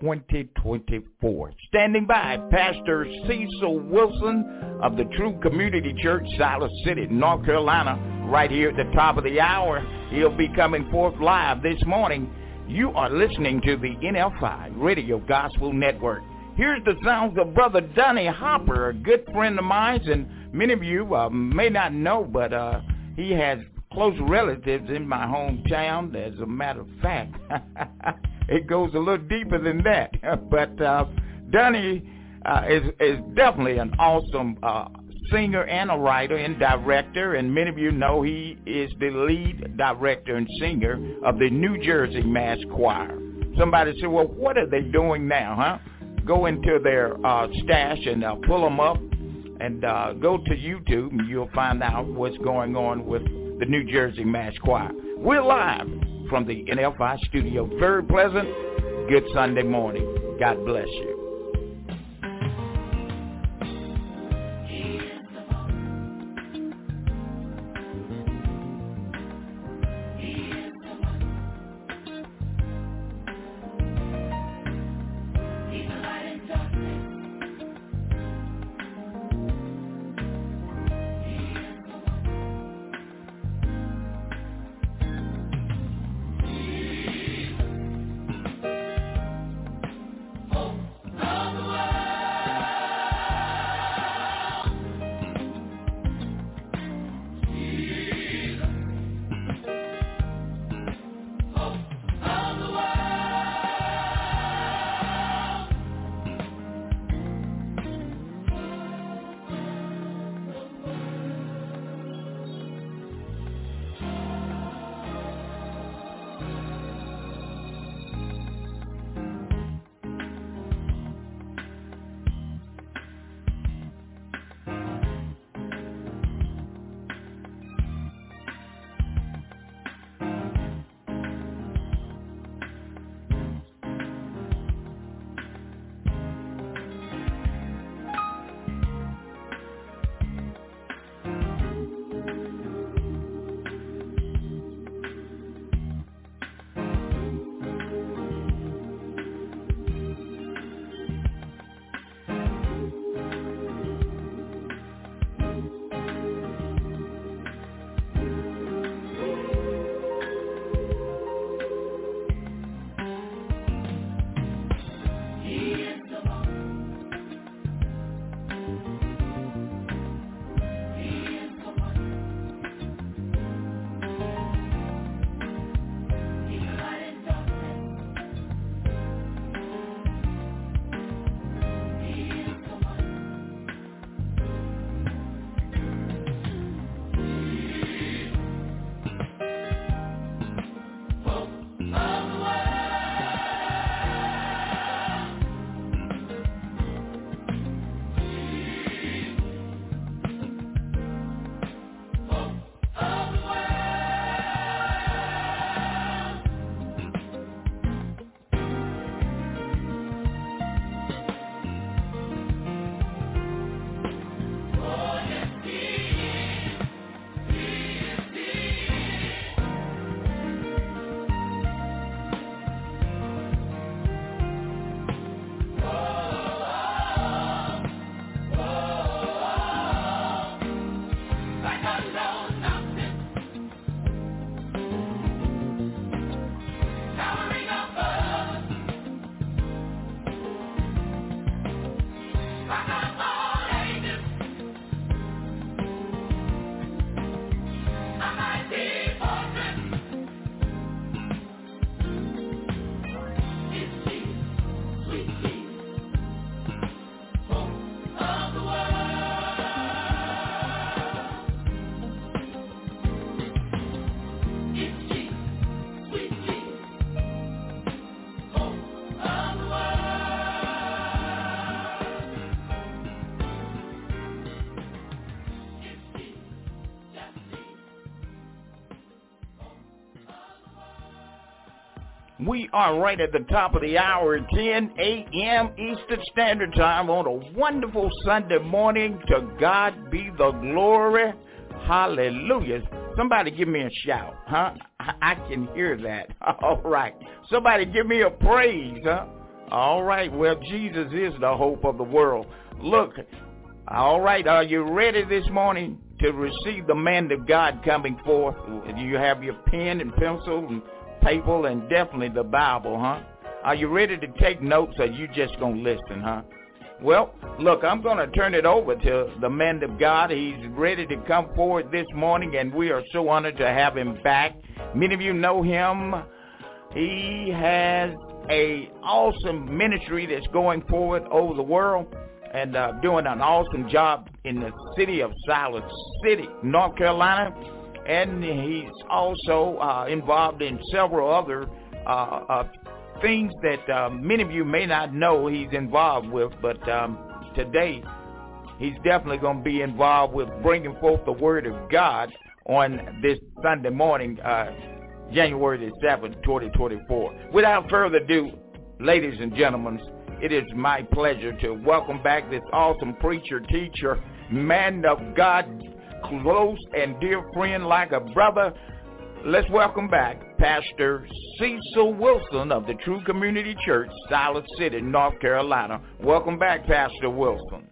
[SPEAKER 8] 2024. Standing by, Pastor Cecil Wilson of the True Community Church, Siler City, North Carolina, right here at the top of the hour. He'll be coming forth live this morning. You are listening to the NFI Radio Gospel Network. Here's the sounds of Brother Donnie Harper, a good friend of mine, and many of you uh, may not know, but uh, he has close relatives in my hometown. As a matter of fact, [laughs] it goes a little deeper than that. [laughs] but uh, Donnie uh, is is definitely an awesome uh, singer and a writer and director, and many of you know he is the lead director and singer of the New Jersey Mass Choir. Somebody said, well, what are they doing now, huh? Go into their uh, stash and uh, pull them up and uh, go to YouTube and you'll find out what's going on with the New Jersey Mass Choir. We're live from the NFI studio. Very pleasant. Good Sunday morning. God bless you. We are right at the top of the hour, 10 a.m. Eastern Standard Time on a wonderful Sunday morning. To God be the glory. Hallelujah. Somebody give me a shout, huh? I can hear that. [laughs] All right. Somebody give me a praise, huh? All right. Well, Jesus is the hope of the world. Look, all right. Are you ready this morning to receive the man of God coming forth? Do you have your pen and pencil and paper and definitely the Bible, huh? Are you ready to take notes or you just going to listen, huh? Well, look, I'm going to turn it over to the man of God. He's ready to come forward this morning, and we are so honored to have him back. Many of you know him. He has a awesome ministry that's going forward over the world and uh, doing an awesome job in the city of Siler City, North Carolina and he's also uh, involved in several other uh, uh, things that uh, many of you may not know he's involved with, but um, today he's definitely going to be involved with bringing forth the Word of God on this Sunday morning, uh, January the 7th, 2024. Without further ado, ladies and gentlemen, it is my pleasure to welcome back this awesome preacher, teacher, man of God, close and dear friend like a brother. Let's welcome back Pastor Cecil Wilson of the True Community Church, Siler City, North Carolina. Welcome back, Pastor Wilson.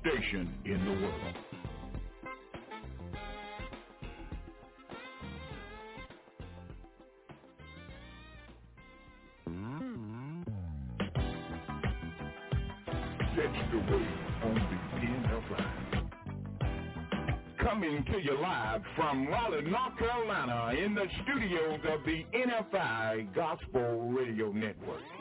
[SPEAKER 7] Station in the world. Coming to you live from Raleigh, North Carolina, in the studios of the NFI Gospel Radio Network.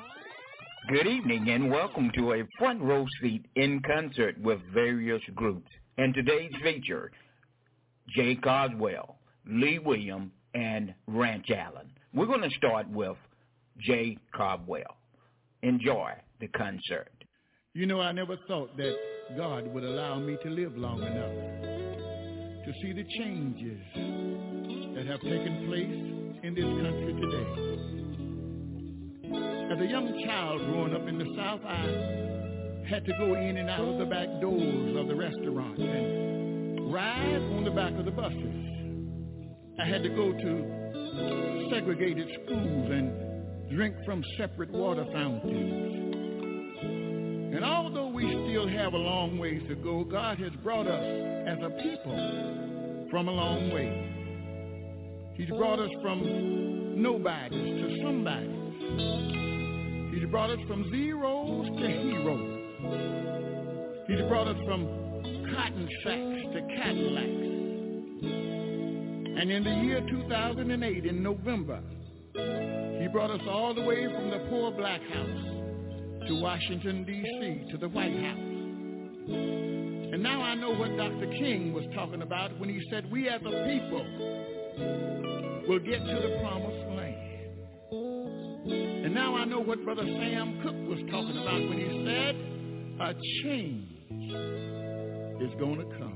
[SPEAKER 8] Good evening and welcome to a front row seat in concert with various groups. And today's feature, Jay Coswell, Lee William, and Rance Allen. We're going to start with Jay Coswell. Enjoy the concert.
[SPEAKER 9] You know, I never thought that God would allow me to live long enough to see the changes that have taken place in this country today. As a young child growing up in the South, I had to go in and out of the back doors of the restaurants and ride on the back of the buses. I had to go to segregated schools and drink from separate water fountains. And although we still have a long ways to go, God has brought us as a people from a long way. He's brought us from nobodies to somebodies. He's brought us from zeros to heroes. He's brought us from cotton sacks to Cadillacs. And in the year 2008, in November, he brought us all the way from the poor black house to Washington, D.C., to the White House. And now I know what Dr. King was talking about when he said we as a people will get to the promised. And now I know what Brother Sam Cooke was talking about when he said a change is going to come.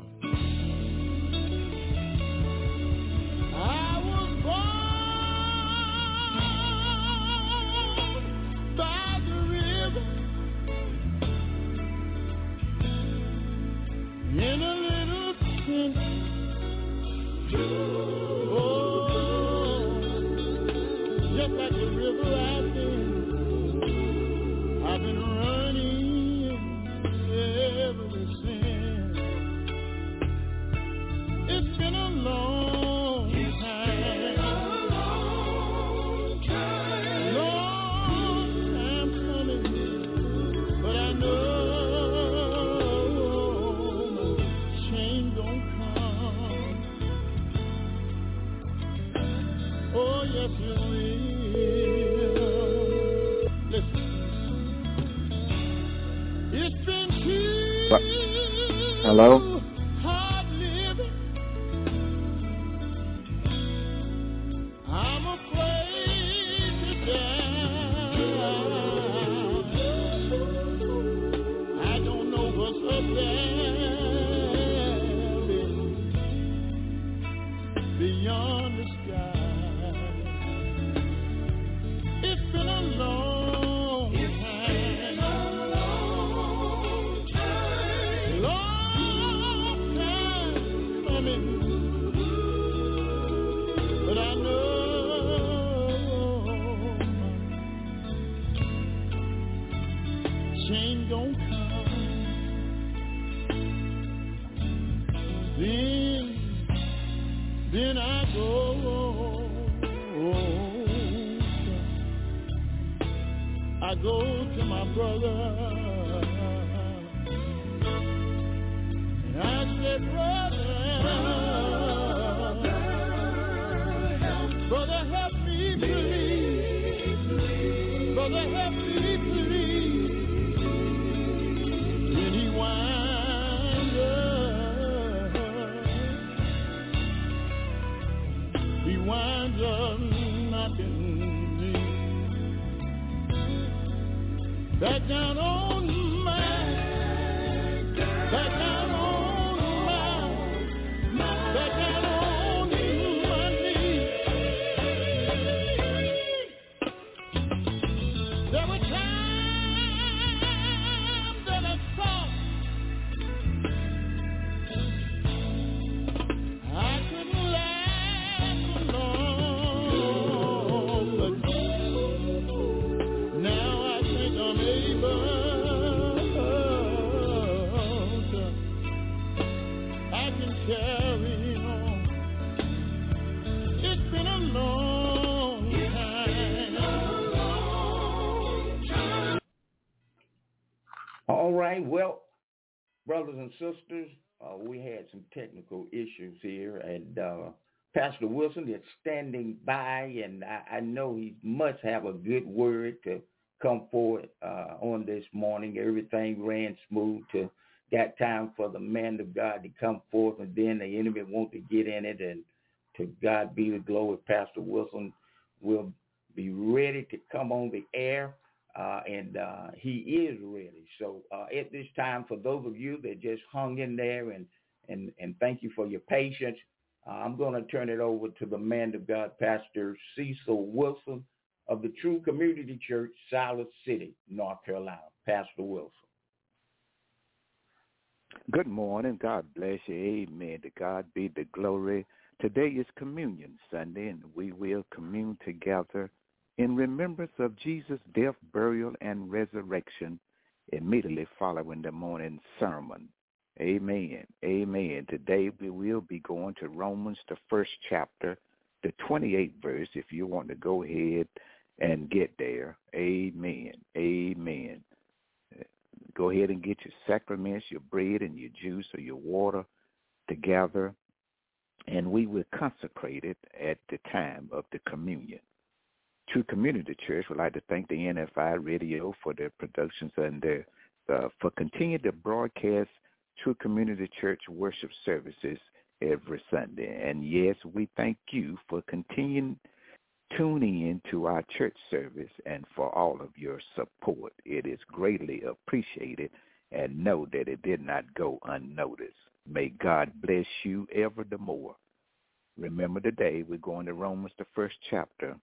[SPEAKER 8] Well, brothers and sisters, uh, we had some technical issues here, and uh, Pastor Wilson is standing by, and I, I, know he must have a good word to come forward uh, on this morning. Everything ran smooth to got time for the man of God to come forth, and then the enemy want to get in it, and to God be the glory. Pastor Wilson will be ready to come on the air, uh, and uh, he is ready. So uh, at this time, for those of you that just hung in there, and and and thank you for your patience. Uh, I'm going to turn it over to the man of God, Pastor Cecil Wilson of the True Community Church, Siler City, North Carolina. Pastor Wilson.
[SPEAKER 20] Good morning. God bless you. Amen. To God be the glory. Today is Communion Sunday, and we will commune together in remembrance of Jesus' death, burial, and resurrection immediately following the morning sermon. Amen. Amen. Today we will be going to Romans, the first chapter, the 28th verse, if you want to go ahead and get there. Amen. Amen. Go ahead and get your sacraments, your bread and your juice or your water together, and we will consecrate it at the time of the communion. True Community Church would like to thank the NFI Radio for their productions and their, uh, for continuing to broadcast True Community Church worship services every Sunday. And yes, we thank you for continuing tuning in to our church service and for all of your support. It is greatly appreciated and know that it did not go unnoticed. May God bless you ever the more. Remember today we're going to Romans the first chapter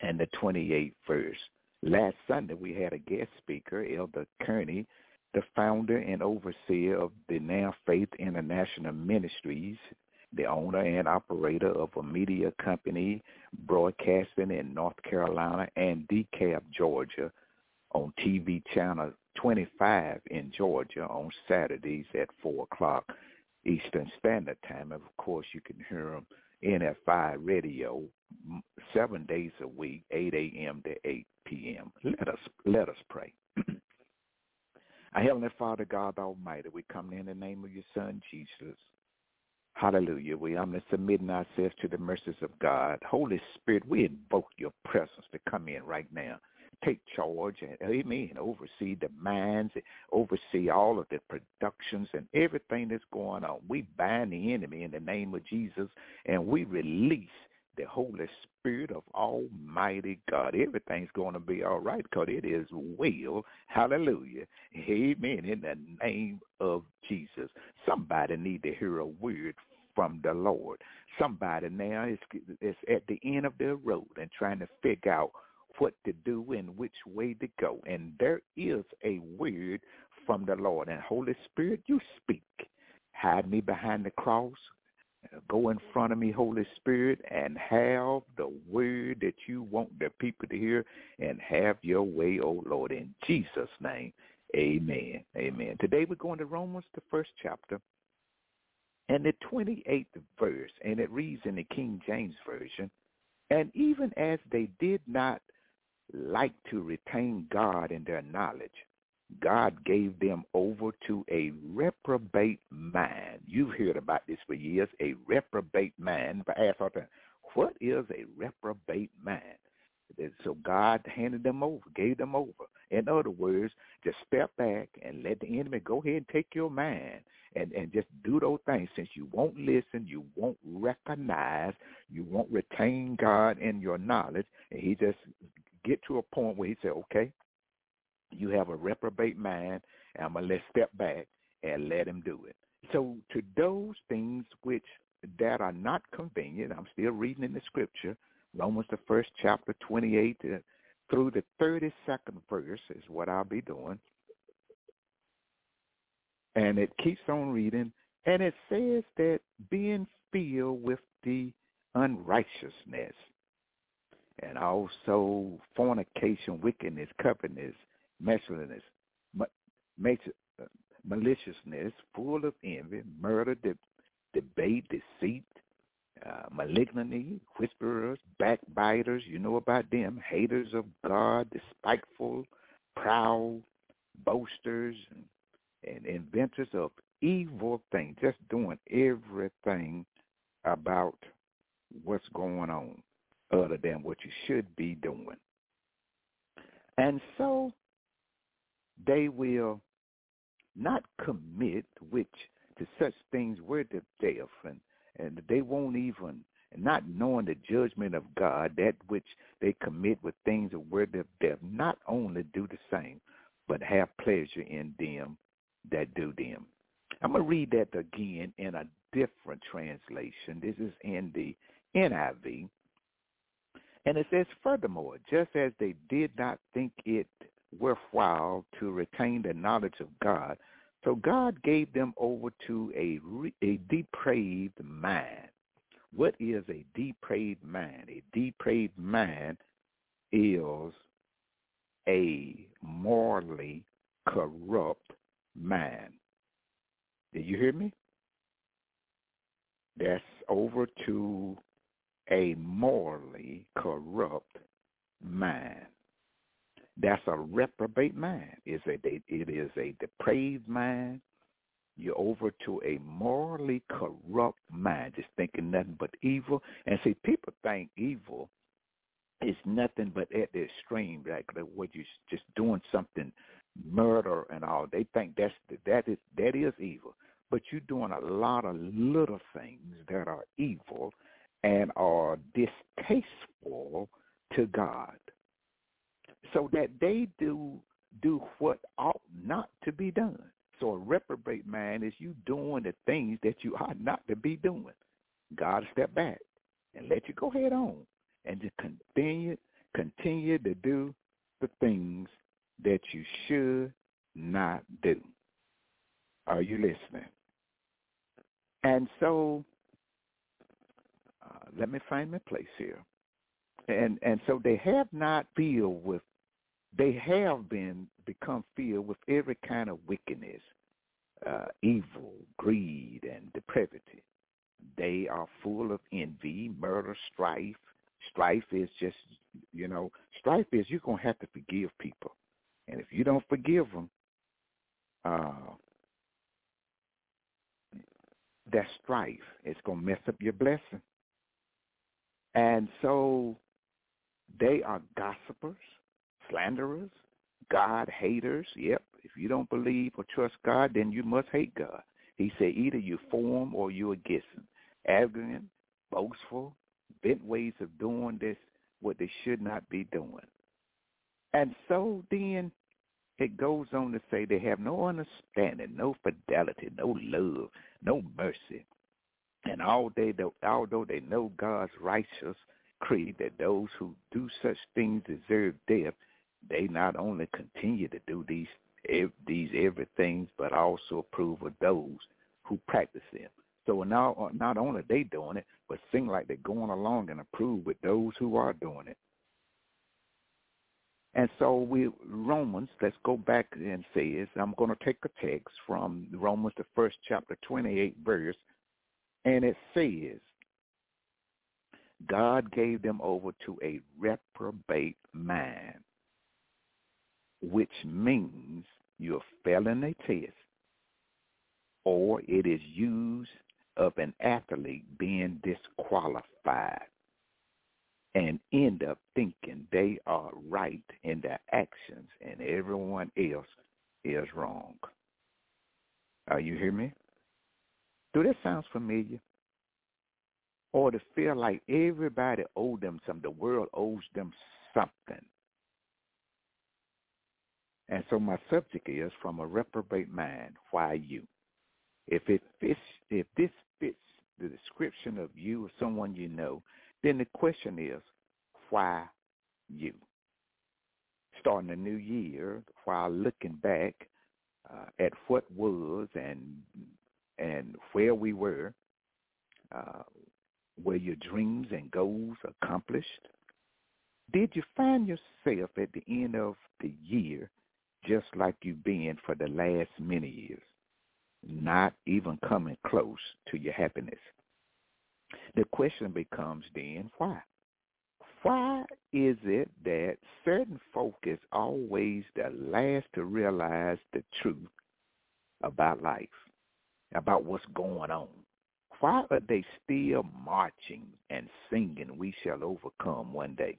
[SPEAKER 20] and the 28th verse. Last Sunday we had a guest speaker, Elder Kearney, the founder and overseer of the Now Faith International Ministries the owner and operator of a media company broadcasting in North Carolina and DeKalb, Georgia on TV channel 25 in Georgia on Saturdays at 4 o'clock Eastern Standard Time. Of course, you can hear them NFI radio seven days a week, 8 a.m. to 8 p.m. Let us let us pray. [clears throat] Our Heavenly Father, God Almighty, we come in the name of your Son Jesus. Hallelujah. We humbly submitting ourselves to the mercies of God. Holy Spirit, we invoke your presence to come in right now. Take charge and amen. Oversee the minds, oversee all of the productions and everything that's going on. We bind the enemy in the name of Jesus and we release the Holy Spirit of Almighty God. Everything's going to be all right because it is well. Hallelujah. Amen. In the name of Jesus. Somebody need to hear a word from the Lord. Somebody now is, is at the end of their road and trying to figure out what to do and which way to go. And there is a word from the Lord. And Holy Spirit, you speak. Hide me behind the cross. Go in front of me, Holy Spirit, and have the word that you want the people to hear and have your way, oh Lord, in Jesus' name. Amen. Amen. Today we're going to Romans, the first chapter, and the 28th verse, and it reads in the King James Version, and even as they did not like to retain God in their knowledge, God gave them over to a reprobate mind. You've heard about this for years, a reprobate mind. But ask all what is a reprobate mind? So God handed them over, gave them over. In other words, just step back and let the enemy go ahead and take your mind and, and just do those things. Since you won't listen, you won't recognize, you won't retain God in your knowledge, and he just get to a point where he said, okay, you have a reprobate mind, and I'm going to let step back and let him do it. So to those things which that are not convenient, I'm still reading in the scripture, Romans the first chapter 28 through the 32nd verse is what I'll be doing. And it keeps on reading, and it says that being filled with the unrighteousness and also fornication, wickedness, covetousness, mercilessness, uh, maliciousness, full of envy, murder, de- debate, deceit, uh, malignity, whisperers, backbiters, you know about them, haters of God, despiteful, proud, boasters and, and inventors of evil things, just doing everything about what's going on other than what you should be doing. And so they will not commit which to such things where the death and, and they won't even not knowing the judgment of God, that which they commit with things of word of death, not only do the same, but have pleasure in them that do them. I'm going to read that again in a different translation. This is in the NIV. And it says, furthermore, just as they did not think it worthwhile to retain the knowledge of God, so God gave them over to a, a depraved mind. What is a depraved mind? A depraved mind is a morally corrupt mind. Did you hear me? That's over to a morally corrupt mind. That's a reprobate mind. It's a, it is a depraved mind. You're over to a morally corrupt mind, just thinking nothing but evil. And see, people think evil is nothing but at the extreme, like what you're just doing something, murder and all. They think that's that is that is evil. But you're doing a lot of little things that are evil and are distasteful to God. So that they do do what ought not to be done. So a reprobate man is you doing the things that you ought not to be doing. God step back and let you go head on and just continue continue to do the things that you should not do. Are you listening? And so uh, let me find my place here. And and so they have not filled with they have been become filled with every kind of wickedness, uh, evil, greed, and depravity. They are full of envy, murder, strife. Strife is just, you know, strife is you're to have to forgive people. And if you don't forgive them, uh, that strife is going to mess up your blessing. And so they are gossipers, slanderers, God haters. Yep. If you don't believe or trust God, then you must hate God. He said either you for him or you're against him. Arrogant, boastful, bent ways of doing this, what they should not be doing. And so then it goes on to say they have no understanding, no fidelity, no love, no mercy. And all they, although they know God's righteous creed that those who do such things deserve death, they not only continue to do these these every things, but also approve of those who practice them. So now, not only they doing it, but seem like they're going along and approve with those who are doing it. And so we Romans, let's go back and says, I'm going to take a text from Romans, the first chapter, 28 verse, and it says, God gave them over to a reprobate mind which means you're failing a test or it is used of an athlete being disqualified and end up thinking they are right in their actions and everyone else is wrong. Are you hear me? Do that sound familiar? Or to feel like everybody owes them something, the world owes them something. And so my subject is from a reprobate mind, why you? If it fits, if this fits the description of you or someone you know, then the question is, why you? Starting a new year, while looking back uh, at what was and and where we were, uh, were your dreams and goals accomplished? Did you find yourself at the end of the year just like you've been for the last many years, not even coming close to your happiness. The question becomes then, why? why is it that certain folk is always the last to realize the truth about life, about what's going on? Why are they still marching and singing, We shall overcome one day?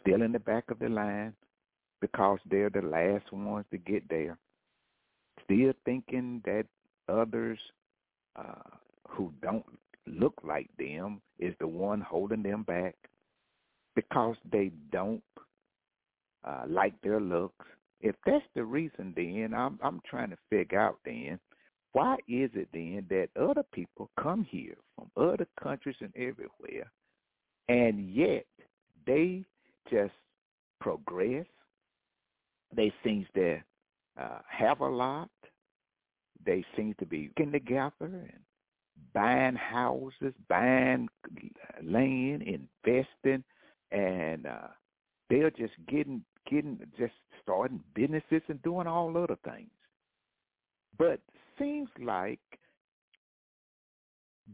[SPEAKER 20] Still in the back of the line because they're the last ones to get there. Still thinking that others uh, who don't look like them is the one holding them back because they don't uh, like their looks. If that's the reason, then I'm I'm trying to figure out then why is it then that other people come here from other countries and everywhere, and yet they just progress. They seem to uh, have a lot. They seem to be getting together and buying houses, buying land, investing, and uh, they're just getting getting just starting businesses and doing all other things. But seems like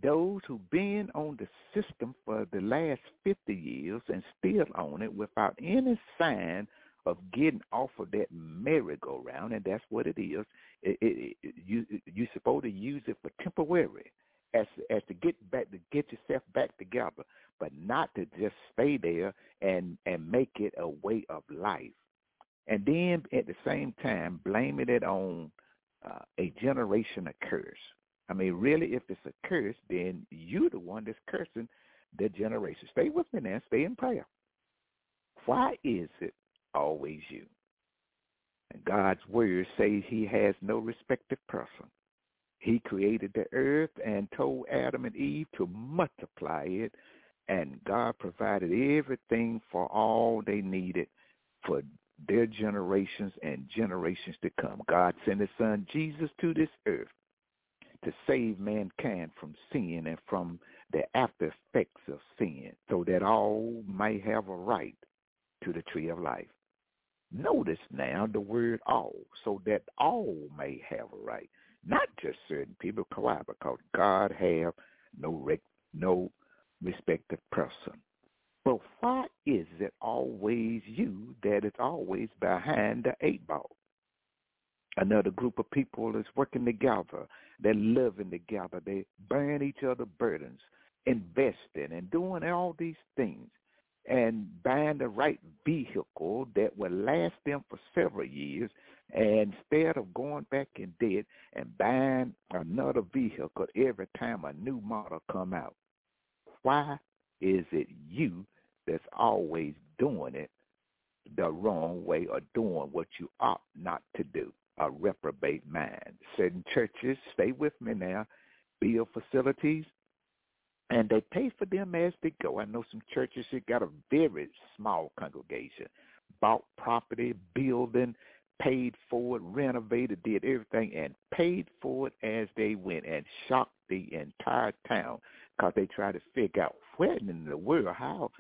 [SPEAKER 20] those who've been on the system for the last 50 years and still on it without any sign of getting off of that merry-go-round, and that's what it is. It, it, it, you, you're supposed to use it for temporary, as as to get back to get yourself back together, but not to just stay there and and make it a way of life, and then at the same time blaming it on uh, a generation of curse. I mean, really, if it's a curse, then you're the one that's cursing the generation. Stay with me now. Stay in prayer. Why is it always you? And God's word says he has no respect respective person. He created the earth and told Adam and Eve to multiply it, and God provided everything for all they needed for their generations and generations to come. God sent his son Jesus to this earth to save mankind from sin and from the after effects of sin so that all might have a right to the tree of life. Notice now the word all, so that all may have a right, not just certain people. Because God have no rec- no respective person. But why is it always you that is always behind the eight ball? Another group of people is working together. They're living together. They're bearing each other burdens, investing and doing all these things and buying the right vehicle that will last them for several years instead of going back in debt and buying another vehicle every time a new model come out. Why is it you that's always doing it the wrong way or doing what you ought not to do? A reprobate mind. Certain churches, stay with me now, build facilities and they pay for them as they go. I know some churches that got a very small congregation, bought property, building, paid for it, renovated, did everything, and paid for it as they went and shocked the entire town because they tried to figure out where in the world, how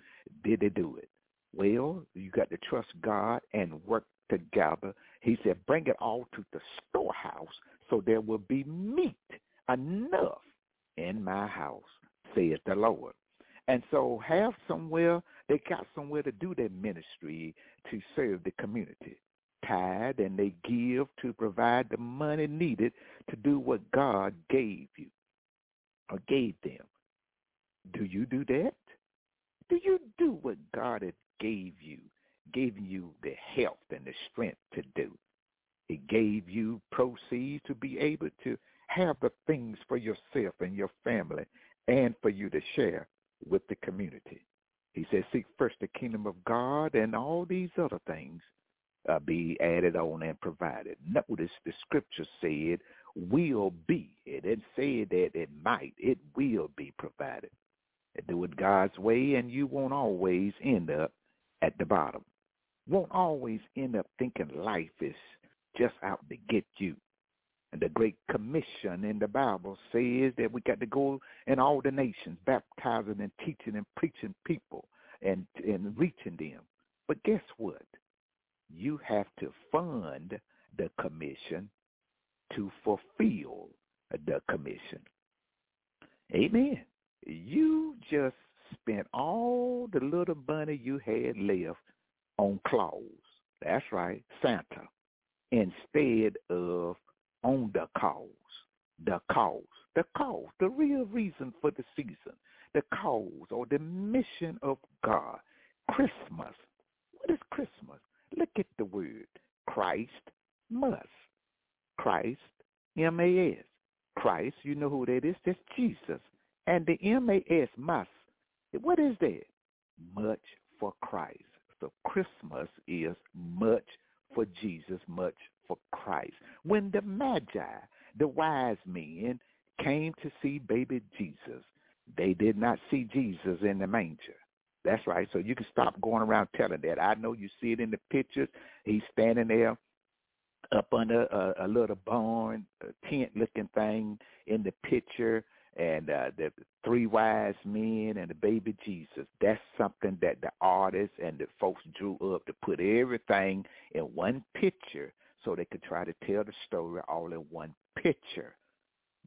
[SPEAKER 20] did they do it? Well, you got to trust God and work together. He said, bring it all to the storehouse so there will be meat enough in my house saith the Lord. And so have somewhere, they got somewhere to do their ministry to serve the community. Tithe and they give to provide the money needed to do what God gave you or gave them. Do you do that? Do you do what God had gave you, gave you the health and the strength to do? He gave you proceeds to be able to have the things for yourself and your family and for you to share with the community. He says, seek first the kingdom of God and all these other things uh, be added on and provided. Notice the scripture said will be. It didn't say that it might. It will be provided. Do it God's way and you won't always end up at the bottom. Won't always end up thinking life is just out to get you. And the Great Commission in the Bible says that we got to go in all the nations, baptizing and teaching and preaching people and, and reaching them. But guess what? You have to fund the commission to fulfill the commission. Amen. You just spent all the little money you had left on clothes. That's right, Santa, instead of on the cause. The cause. The cause. The real reason for the season. The cause or the mission of God. Christmas. What is Christmas? Look at the word. Christ must. Christ, M-A-S. Christ, you know who that is? That's Jesus. And the M-A-S, must. What is that? Much for Christ. So Christmas is much for Jesus, much for Christ. When the Magi, the wise men, came to see baby Jesus, they did not see Jesus in the manger. That's right. So you can stop going around telling that. I know you see it in the pictures. He's standing there up under a, a little barn, a tent-looking thing in the picture, and uh, the three wise men and the baby Jesus. That's something that the artists and the folks drew up to put everything in one picture so they could try to tell the story all in one picture.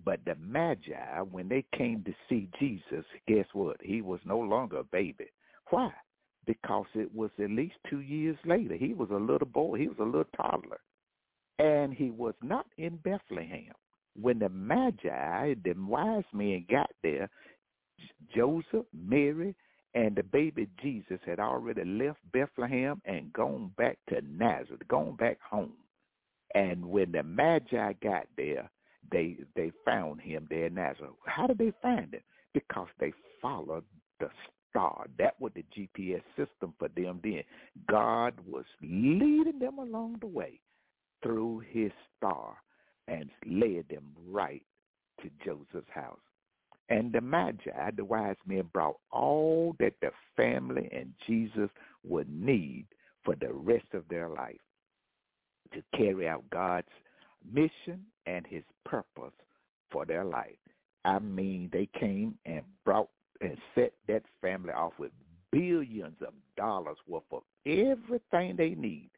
[SPEAKER 20] But the Magi, when they came to see Jesus, guess what? He was no longer a baby. Why? Because it was at least two years later. He was a little boy. He was a little toddler. And he was not in Bethlehem. When the Magi, the wise men got there, Joseph, Mary, and the baby Jesus had already left Bethlehem and gone back to Nazareth, gone back home. And when the Magi got there, they they found him there in Nazareth. How did they find him? Because they followed the star. That was the GPS system for them then. God was leading them along the way through his star and led them right to Joseph's house. And the Magi, the wise men, brought all that the family and Jesus would need for the rest of their life to carry out God's mission and his purpose for their life. I mean, they came and brought and set that family off with billions of dollars worth of everything they need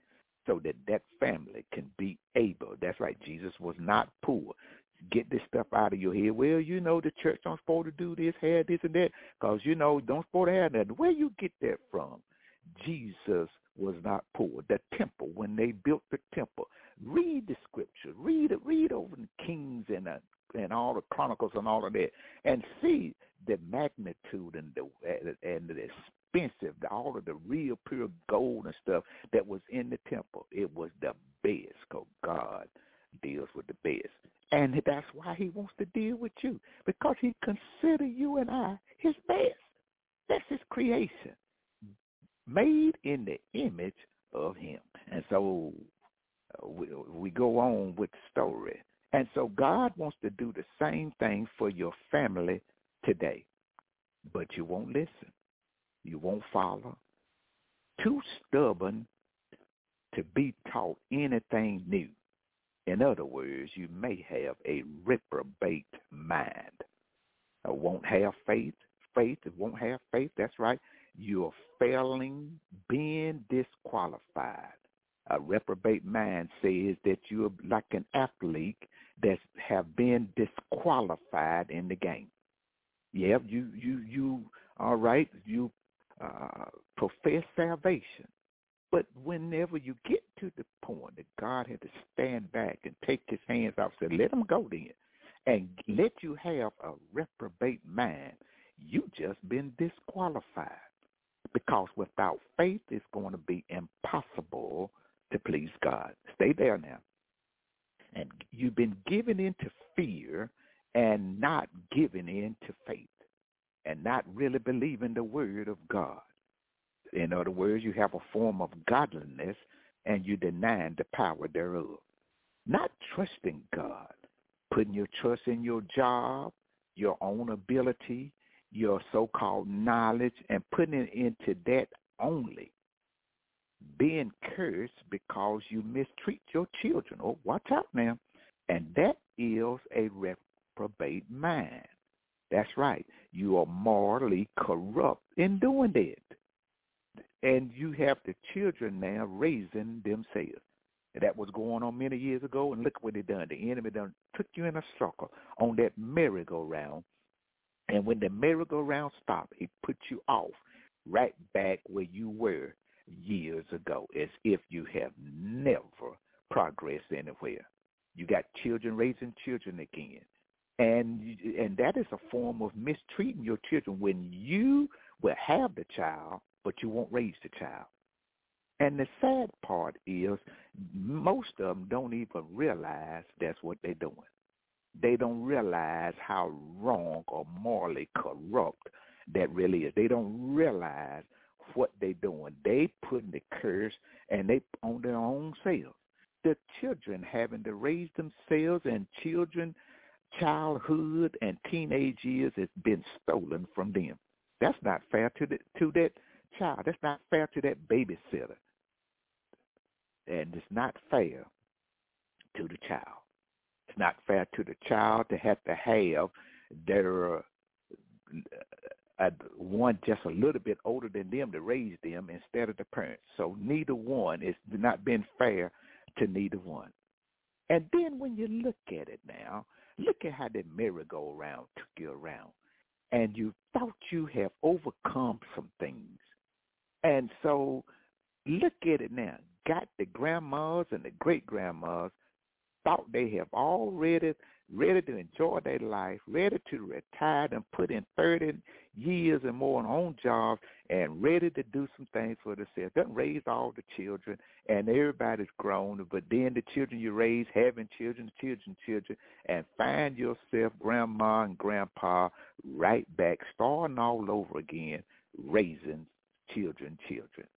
[SPEAKER 20] so that that family can be able. That's right. Jesus was not poor. Get this stuff out of your head. Well, you know the church don't supposed to do this, have this and that, because you know don't supposed to have that. Where you get that from? Jesus was not poor. The temple, when they built the temple, read the scripture, read it, read over the Kings and uh, and all the Chronicles and all of that, and see the magnitude and the and the expensive, all of the real pure gold and stuff that was in the temple. It was the best because God deals with the best. And that's why he wants to deal with you because he consider you and I his best. That's his creation, made in the image of him. And so uh, we, go on with the story. And so God wants to do the same thing for your family today, but you won't listen. You won't follow. Too stubborn to be taught anything new. In other words, you may have a reprobate mind. I won't have faith. Faith, it won't have faith. That's right. You're failing, being disqualified. A reprobate mind says that you're like an athlete that have been disqualified in the game. Yeah, you you you all right, you uh, profess salvation. But whenever you get to the point that God had to stand back and take his hands off, say, let him go then, and let you have a reprobate mind, you just been disqualified. Because without faith, it's going to be impossible to please God. Stay there now. And you've been given into fear and not given into faith and not really believing the word of God. In other words, you have a form of godliness and you denying the power thereof. Not trusting God, putting your trust in your job, your own ability, your so-called knowledge, and putting it into that only. Being cursed because you mistreat your children. Oh, watch out now. And that is a reprobate mind. That's right. You are morally corrupt in doing that. And you have the children now raising themselves. That was going on many years ago, and look what they done. The enemy done took you in a circle on that merry-go-round. And when the merry-go-round stopped, it put you off right back where you were years ago, as if you have never progressed anywhere. You got children raising children again. And and that is a form of mistreating your children when you will have the child, but you won't raise the child. And the sad part is most of them don't even realize that's what they're doing. They don't realize how wrong or morally corrupt that really is. They don't realize what they're doing. They putting the curse and they on their own selves. The children having to raise themselves and children childhood and teenage years has been stolen from them. That's not fair to the, to that child. That's not fair to that babysitter. And it's not fair to the child. It's not fair to the child to have to have their uh, one just a little bit older than them to raise them instead of the parents. So neither one is not been fair to neither one. And then when you look at it now, look at how the merry-go-round took you around. And you thought you have overcome some things. And so look at it now. Got the grandmas and the great-grandmas thought they have already ready to enjoy their life, ready to retire and put in 30 years and more on jobs and ready to do some things for themselves. Doesn't raise all the children and everybody's grown, but then the children you raise, having children, children, children, and find yourself grandma and grandpa right back, starting all over again, raising children, children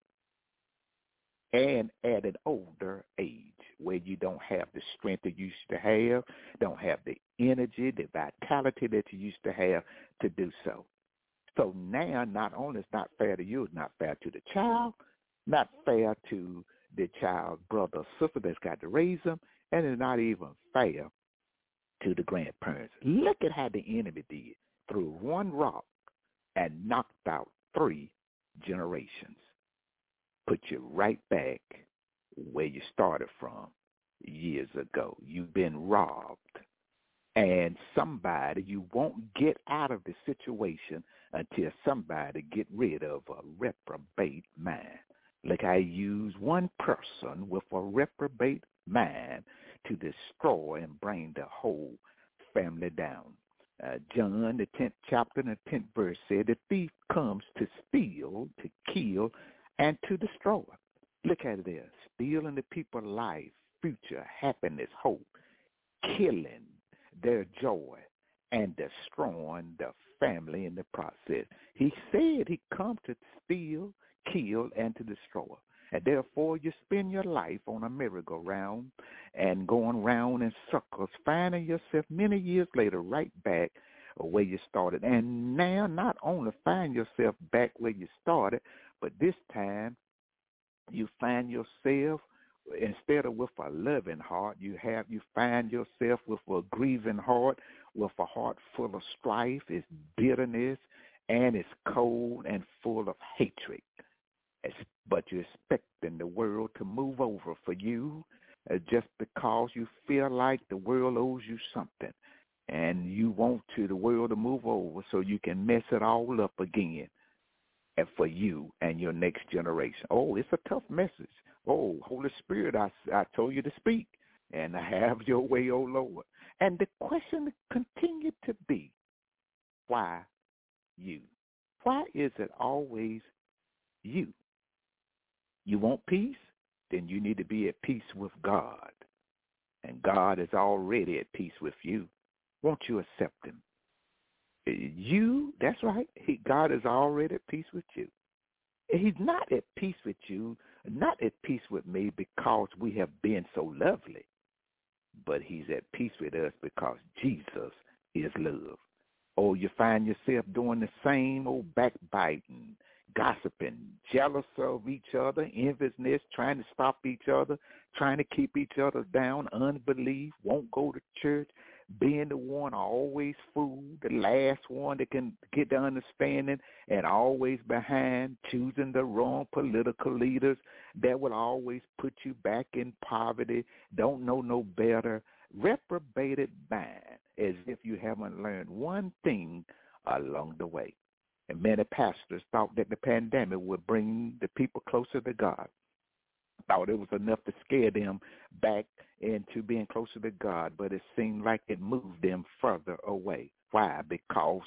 [SPEAKER 20] and at an older age where you don't have the strength that you used to have, don't have the energy, the vitality that you used to have to do so. So now, not only it's not fair to you, it's not fair to the child, not fair to the child's brother or sister that's got to raise them, and it's not even fair to the grandparents. Look at how the enemy did threw one rock and knocked out three generations put you right back where you started from years ago. You've been robbed. And somebody, you won't get out of the situation until somebody get rid of a reprobate mind. Like I use one person with a reprobate mind to destroy and bring the whole family down. Uh, John, the 10th chapter and the 10th verse said, the thief comes to steal, to kill, and to destroy. Look at it there, stealing the people's life, future, happiness, hope, killing their joy, and destroying the family in the process. He said he come to steal, kill, and to destroy. And therefore you spend your life on a merry-go-round and going round in circles, finding yourself many years later right back where you started. And now not only find yourself back where you started, but this time, you find yourself instead of with a loving heart, you have you find yourself with a grieving heart, with a heart full of strife, it's bitterness, and it's cold and full of hatred. But you're expecting the world to move over for you uh, just because you feel like the world owes you something, and you want to the world to move over so you can mess it all up again and for you and your next generation. Oh, it's a tough message. Oh, Holy Spirit, I, I told you to speak and have [laughs] your way, oh Lord. And the question continued to be, why you? Why is it always you? You want peace? Then you need to be at peace with God. And God is already at peace with you. Won't you accept him? You, that's right. He, God is already at peace with you. He's not at peace with you, not at peace with me because we have been so lovely, but he's at peace with us because Jesus is love. Or you find yourself doing the same old backbiting, gossiping, jealous of each other, enviousness, trying to stop each other, trying to keep each other down, unbelief, won't go to church, being the one always fool, the last one that can get the understanding, and always behind, choosing the wrong political leaders that will always put you back in poverty, don't know no better, reprobated mind, as if you haven't learned one thing along the way. And many pastors thought that the pandemic would bring the people closer to God. Thought it was enough to scare them back into being closer to God, but it seemed like it moved them further away. Why? Because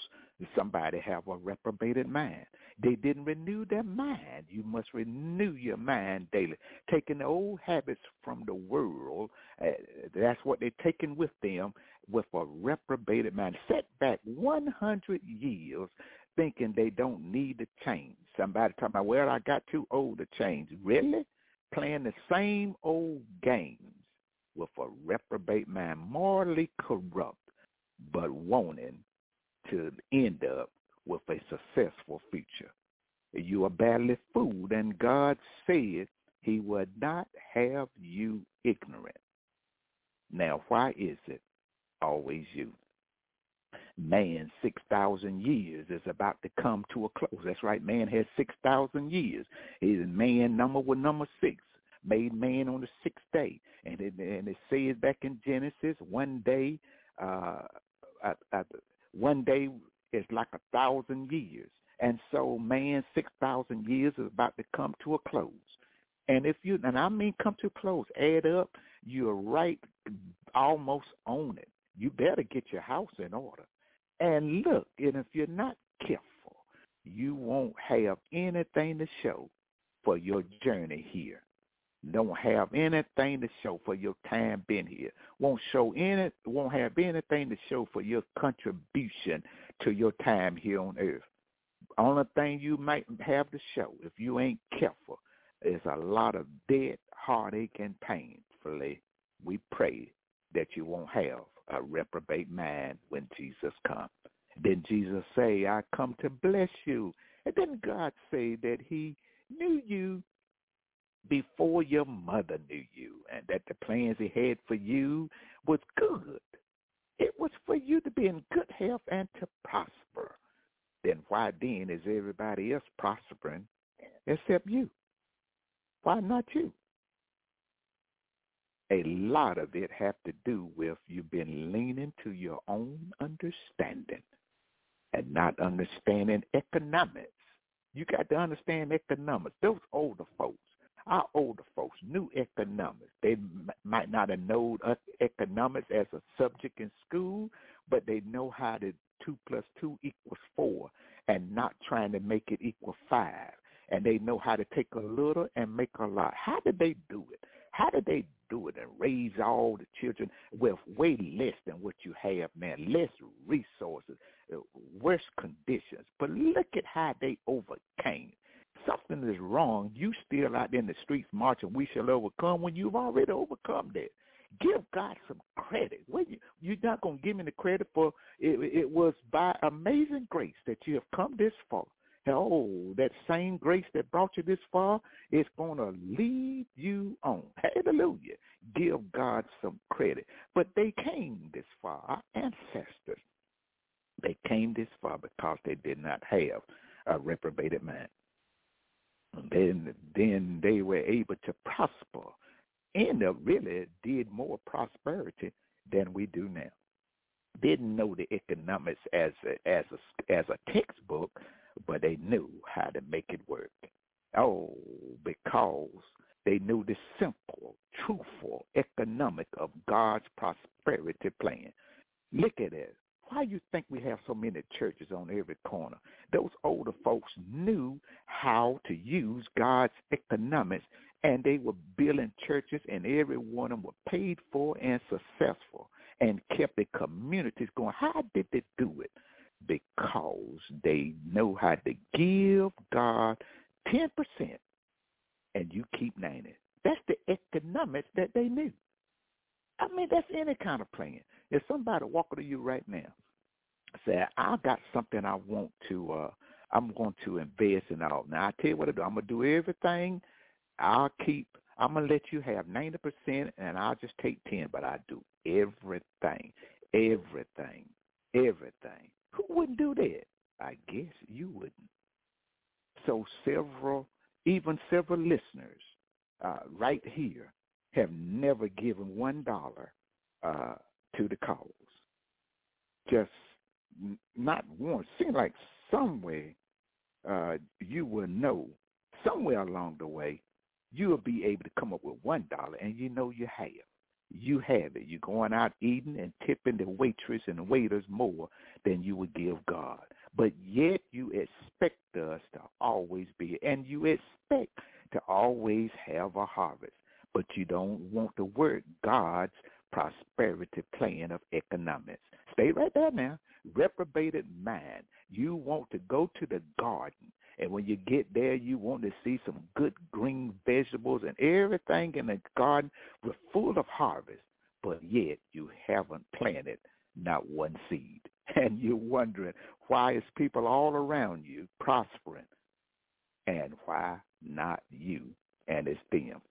[SPEAKER 20] somebody have a reprobated mind. They didn't renew their mind. You must renew your mind daily. Taking the old habits from the world, uh, that's what they're taking with them with a reprobated mind. Set back 100 years thinking they don't need to change. Somebody talking about, well, I got too old to change. Really? Playing the same old games with a reprobate mind, morally corrupt, but wanting to end up with a successful future. You are badly fooled, and God said he would not have you ignorant. Now, why is it always you? Man, 6,000 years is about to come to a close. That's right, man has 6,000 years. His man number was number six, made man on the sixth day. And it, and it says back in Genesis, one day, uh, at, at, one day is like a thousand years. And so man, 6,000 years is about to come to a close. And if you, and I mean come to a close, add up, you're right almost on it. You better get your house in order. And look, and if you're not careful, you won't have anything to show for your journey here. Don't have anything to show for your time being here. Won't show any won't have anything to show for your contribution to your time here on earth. Only thing you might have to show, if you ain't careful, is a lot of dead heartache and painfully we pray that you won't have a reprobate mind when Jesus comes. Then Jesus say, I come to bless you. And then God say that he knew you before your mother knew you and that the plans he had for you was good. It was for you to be in good health and to prosper. Then why then is everybody else prospering except you? Why not you? a lot of it have to do with you've been leaning to your own understanding and not understanding economics. You got to understand economics. Those older folks, our older folks knew economics. They might not have known economics as a subject in school, but they know how to two plus two equals four and not trying to make it equal five. And they know how to take a little and make a lot. How did they do it? How did they do it and raise all the children with way less than what you have now, less resources, uh, worse conditions? But look at how they overcame. Something is wrong. You still out in the streets marching, we shall overcome when you've already overcome that. Give God some credit. You, you're not going to give me the credit for it, it was by amazing grace that you have come this far. Oh, that same grace that brought you this far is going to lead you on. Hallelujah. Give God some credit. But they came this far, our ancestors. They came this far because they did not have a reprobated mind. Then, then they were able to prosper and they really did more prosperity than we do now. Didn't know the economics as a, as a, as a textbook, but they knew how to make it work. Oh, because they knew the simple, truthful economic of God's prosperity plan. Look at it. Why you think we have so many churches on every corner? Those older folks knew how to use God's economics, and they were building churches, and every one of them were paid for and successful, and kept the communities going. How did they do it? because they know how to give God 10% and you keep 90. That's the economics that they knew. I mean, that's any kind of plan. If somebody walk to you right now, say, I got something I want to, uh, I'm going to invest in all. Now, I tell you what I do. I'm going to do everything. I'll keep, I'm going to let you have 90% and I'll just take 10, but I do everything, everything, everything. Who wouldn't do that? I guess you wouldn't. So several, even several listeners uh, right here have never given one dollar uh, to the cause. Just not once. Seems like somewhere uh, you will know somewhere along the way you will be able to come up with one dollar, and you know you have. You have it. You're going out eating and tipping the waitress and waiters more than you would give God. But yet you expect us to always be, and you expect to always have a harvest. But you don't want to work God's prosperity plan of economics. Stay right there now. Reprobated mind. You want to go to the garden and when you get there, you want to see some good green vegetables and everything in the garden was full of harvest. But yet you haven't planted not one seed. [laughs] And you're wondering why is people all around you prospering and why not you and it's them.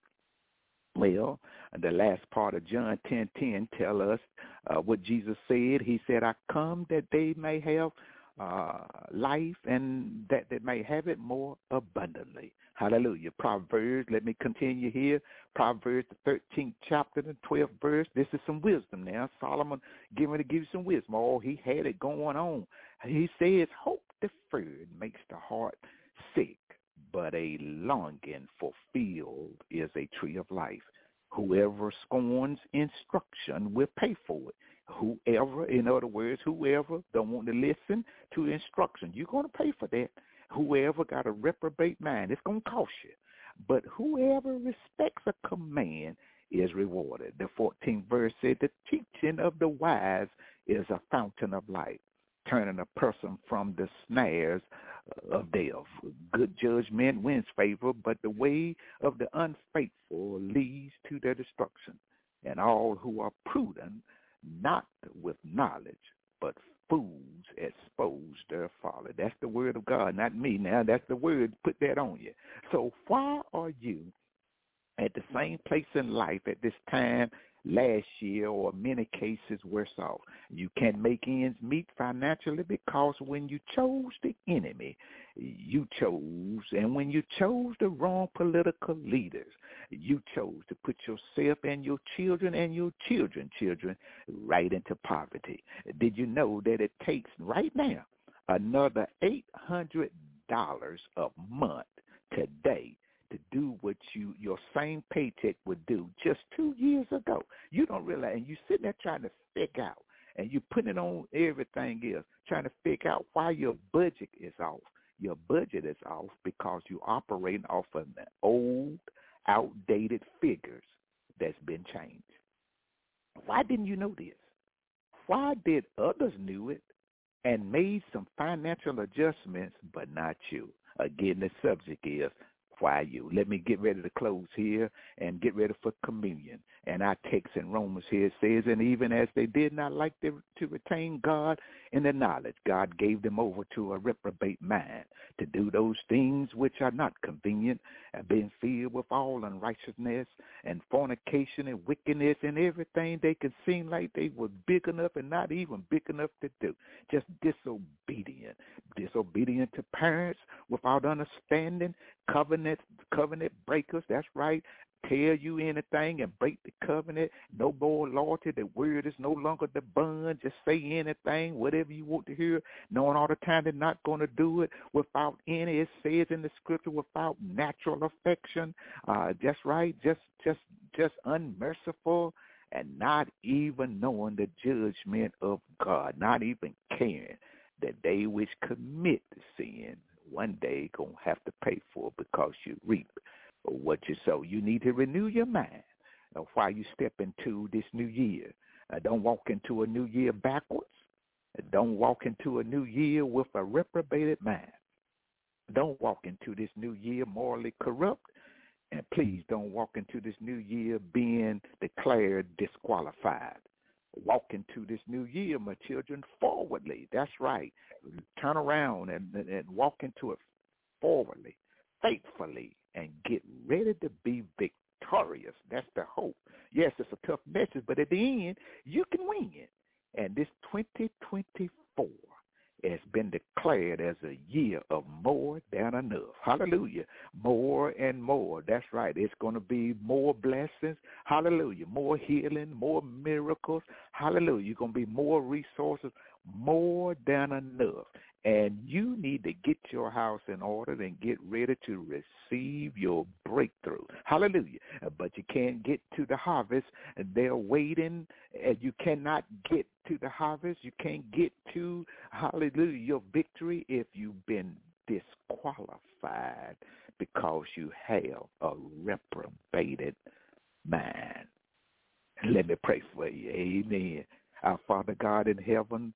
[SPEAKER 20] Well, the last part of John 10:10 10, tell us uh, what Jesus said. He said, "I come that they may have uh, life and that they may have it more abundantly. Hallelujah. Proverbs, let me continue here. Proverbs, the 13th chapter, the 12th verse. This is some wisdom now. Solomon giving to give you some wisdom. Oh, he had it going on. He says, hope deferred makes the heart sick, but a longing fulfilled is a tree of life. Whoever scorns instruction will pay for it whoever, in other words, whoever don't want to listen to instruction, you're going to pay for that. Whoever got a reprobate mind, it's going to cost you. But whoever respects a command is rewarded. The 14th verse said, the teaching of the wise is a fountain of life, turning a person from the snares of death. Good judgment wins favor, but the way of the unfaithful leads to their destruction. And all who are prudent not with knowledge, but fools expose their folly. That's the word of God, not me. Now that's the word. Put that on you. So why are you at the same place in life at this time last year or many cases worse off. You can't make ends meet financially because when you chose the enemy, you chose, and when you chose the wrong political leaders, you chose to put yourself and your children and your children, children, right into poverty. Did you know that it takes right now another $800 a month today to do what you your same paycheck would do just two years ago. You don't realize, and you sitting there trying to figure out, and you putting it on everything else, trying to figure out why your budget is off. Your budget is off because you operating off of the old, outdated figures that's been changed. Why didn't you know this? Why did others knew it and made some financial adjustments, but not you? Again, the subject is why you. Let me get ready to close here and get ready for communion. And our text in Romans here says, and even as they did not like to retain God in the knowledge, God gave them over to a reprobate mind to do those things which are not convenient, and being filled with all unrighteousness and fornication and wickedness and everything they could seem like they were big enough and not even big enough to do. Just disobedient. Disobedient to parents without understanding, covenant covenant breakers, that's right tell you anything and break the covenant. No more loyalty. The word is no longer the bond. Just say anything, whatever you want to hear, knowing all the time they're not going to do it without any. It says in the scripture without natural affection. Uh, just right. Just just just unmerciful and not even knowing the judgment of God. Not even caring that they which commit the sin one day gonna have to pay for because you reap what you sow. You need to renew your mind while you step into this new year. Uh, don't walk into a new year backwards. Uh, don't walk into a new year with a reprobated mind. Don't walk into this new year morally corrupt. And please don't walk into this new year being declared disqualified. Walk into this new year, my children, forwardly. That's right. Turn around and, and walk into it forwardly, faithfully, and get ready to be victorious. That's the hope. Yes, it's a tough message, but at the end, you can win. And this 2024 has been declared as a year of more than enough. Hallelujah. More and more. That's right. It's going to be more blessings. Hallelujah. More healing, more miracles. Hallelujah. You're going to be more resources, more than enough. And you need to get your house in order and get ready to receive your breakthrough. Hallelujah. Uh, but you can't get to the harvest. They're waiting. And you cannot get to the harvest. You can't get to, hallelujah, your victory if you've been disqualified because you have a reprobated mind. Let me pray for you. Amen. Our Father God in heaven,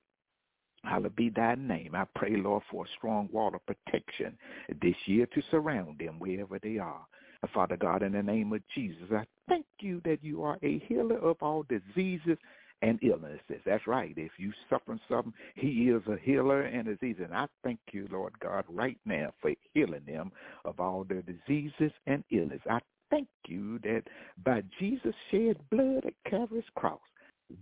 [SPEAKER 20] Hallowed be thy name. I pray, Lord, for a strong wall of protection this year to surround them wherever they are. Father God, in the name of Jesus, I thank you that you are a healer of all diseases and illnesses. That's right. If you suffer something, he is a healer and disease. And I thank you, Lord God, right now for healing them of all their diseases and illness. I thank you that by Jesus' shed blood at Calvary's cross,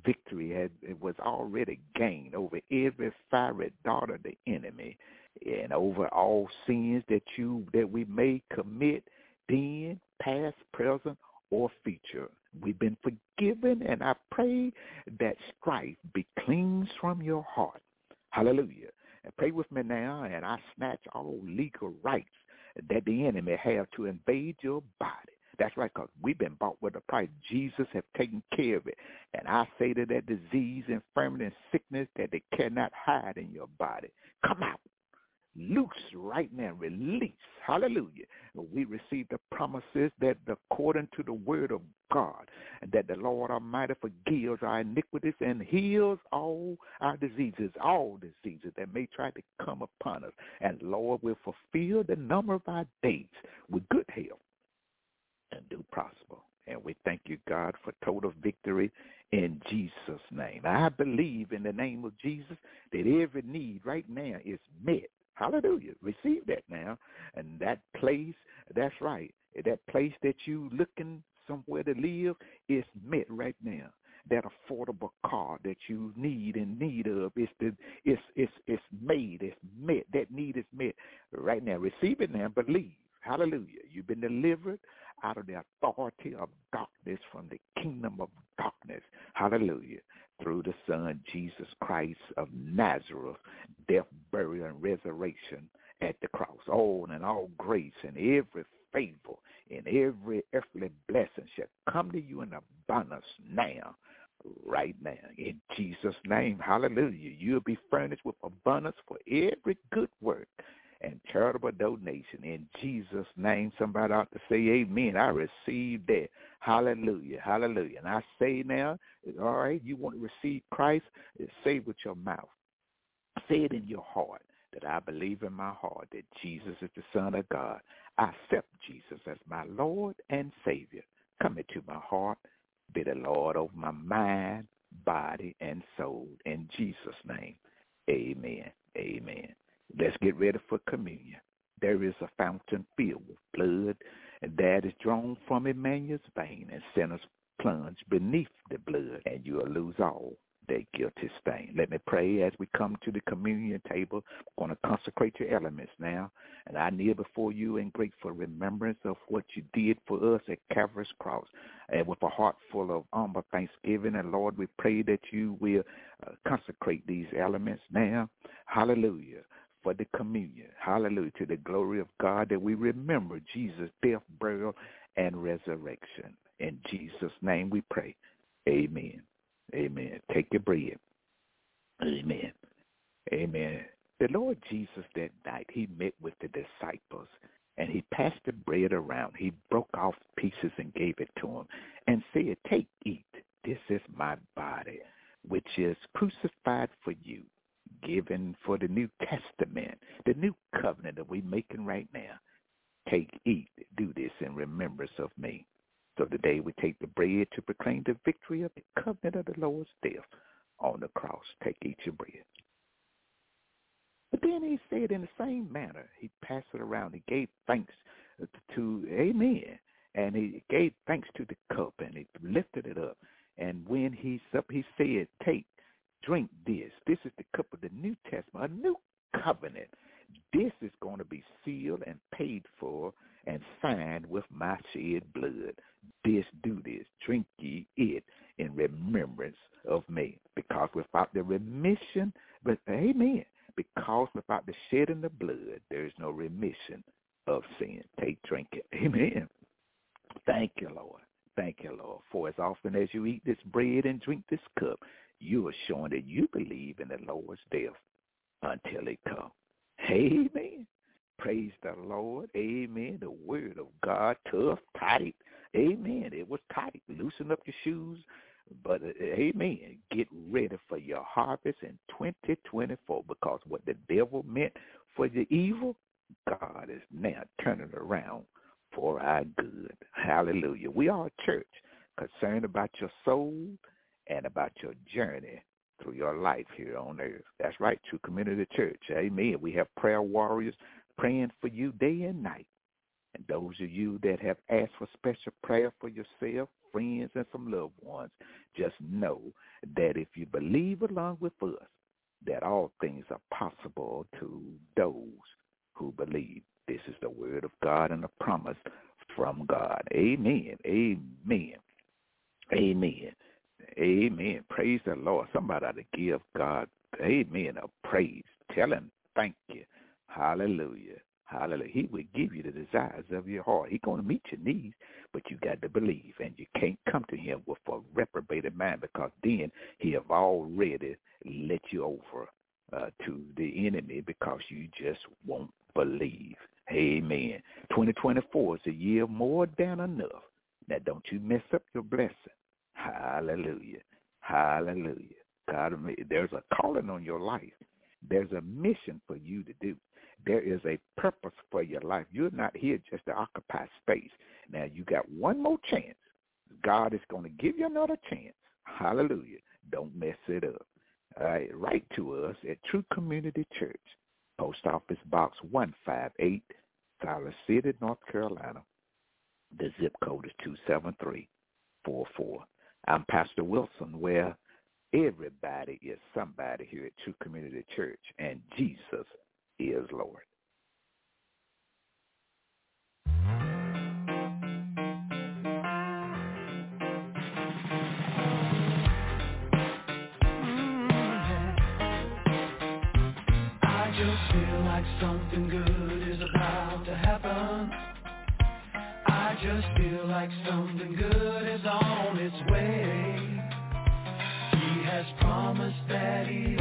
[SPEAKER 20] victory had it was already gained over every fiery dart of the enemy and over all sins that you that we may commit then past present or future. We've been forgiven and i pray that strife be cleansed from your heart. Hallelujah. And pray with me now and i snatch all legal rights that the enemy have to invade your body that's right, because we've been bought with a price. Jesus have taken care of it. And I say to that disease, infirmity, and sickness that they cannot hide in your body. Come out. Loose right now. Release. Hallelujah. We receive the promises that according to the word of God, that the Lord Almighty forgives our iniquities and heals all our diseases, all diseases that may try to come upon us. And Lord will fulfill the number of our days with good health and do prosper. And we thank you, God, for total victory in Jesus' name. I believe in the name of Jesus that every need right now is met. Hallelujah. Receive that now. And that place, that's right, that place that you looking somewhere to live is met right now. That affordable car that you need and need of is the it's it's it's made, it's met. That need is met right now. Receive it now, believe. Hallelujah. You've been delivered out of the authority of darkness from the kingdom of darkness. Hallelujah. Through the Son, Jesus Christ of Nazareth, death, burial, and resurrection at the cross. Oh, and all grace and every favor and every earthly blessing shall come to you in abundance now right now. In Jesus' name, hallelujah. You'll be furnished with abundance for every good work and charitable donation. In Jesus' name, somebody ought to say amen. I receive that. Hallelujah. Hallelujah. And I say now, all right, you want to receive Christ, say with your mouth. Say it in your heart that I believe in my heart that Jesus is the Son of God. I accept Jesus as my Lord and Savior. Come into my heart. Be the Lord over my mind, body, and soul. In Jesus' name, amen. Amen. Let's get ready for communion. There is a fountain filled with blood, and that is drawn from Emmanuel's vein, and sinners plunge beneath the blood, and you will lose all their guilty stain. Let me pray as we come to the communion table. I'm going to consecrate your elements now, and I kneel before you in grateful remembrance of what you did for us at Calvary's cross, and with a heart full of humble thanksgiving. And Lord, we pray that you will uh, consecrate these elements now. Hallelujah for the communion. Hallelujah. To the glory of God that we remember Jesus' death, burial, and resurrection. In Jesus' name we pray. Amen. Amen. Take your bread. Amen. Amen. The Lord Jesus that night, he met with the disciples and he passed the bread around. He broke off pieces and gave it to them and said, take, eat. This is my body, which is crucified for you given for the New Testament, the new covenant that we're making right now. Take, eat, do this in remembrance of me. So today we take the bread to proclaim the victory of the covenant of the Lord's death on the cross. Take, eat your bread. But then he said in the same manner, he passed it around. He gave thanks to, amen. And he gave thanks to the cup and he lifted it up. And when he, he said, take, drink this. This is the cup of the New Testament, a new covenant. This is going to be sealed and paid for and signed with my shed blood. This, do this, drink ye it in remembrance of me. Because without the remission But amen. Because without the shedding of blood, there is no remission of sin. Take, drink it. Amen. Thank you, Lord. Thank you, Lord. For as often as you eat this bread and drink this cup, you are showing that you believe in the Lord's death until it comes. Amen. Praise the Lord. Amen. The word of God, tough, tight. Amen. It was tight. Loosen up your shoes. But uh, amen. Get ready for your harvest in 2024 because what the devil meant for the evil, God is now turning around for our good. Hallelujah. We are a church concerned about your soul and about your journey through your life here on earth. That's right, True Community Church. Amen. We have prayer warriors praying for you day and night. And those of you that have asked for special prayer for yourself, friends, and some loved ones, just know that if you believe along with us, that all things are possible to those who believe. This is the word of God and a promise from God. Amen. Amen. Amen. Amen. Praise the Lord. Somebody ought to give God, amen, a praise. Tell him thank you. Hallelujah. Hallelujah. He will give you the desires of your heart. He's going to meet your needs, but you got to believe. And you can't come to him with a reprobated mind because then he have already let you over uh, to the enemy because you just won't believe. Amen. 2024 is a year more than enough. Now, don't you mess up your blessing. Hallelujah. Hallelujah. God, there's a calling on your life. There's a mission for you to do. There is a purpose for your life. You're not here just to occupy space. Now you got one more chance. God is going to give you another chance. Hallelujah. Don't mess it up. All right, write to us at True Community Church, Post Office Box 158, Siler City, North Carolina. The zip code is 27344. I'm Pastor Wilson, where everybody is somebody here at True Community Church, and Jesus is Lord.
[SPEAKER 3] Like something good is on its way. He has promised that he'd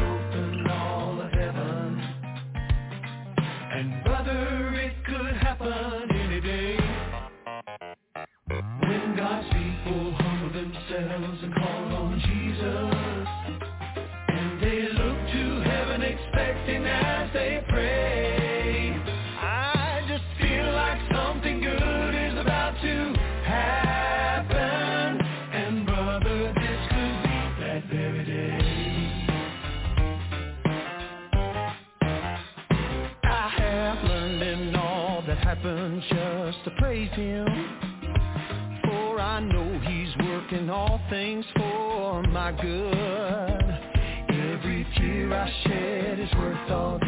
[SPEAKER 3] him. For I know he's working all things for my good. Every tear I shed is worth all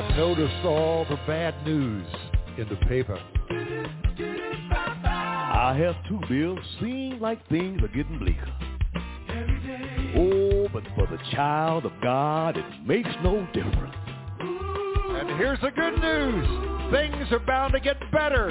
[SPEAKER 21] I've noticed all the bad news in the paper. I have two bills. Seem like things are getting bleaker. Oh, but
[SPEAKER 3] But for the child of God, it makes no difference. And here's the good news. Things are bound to get better.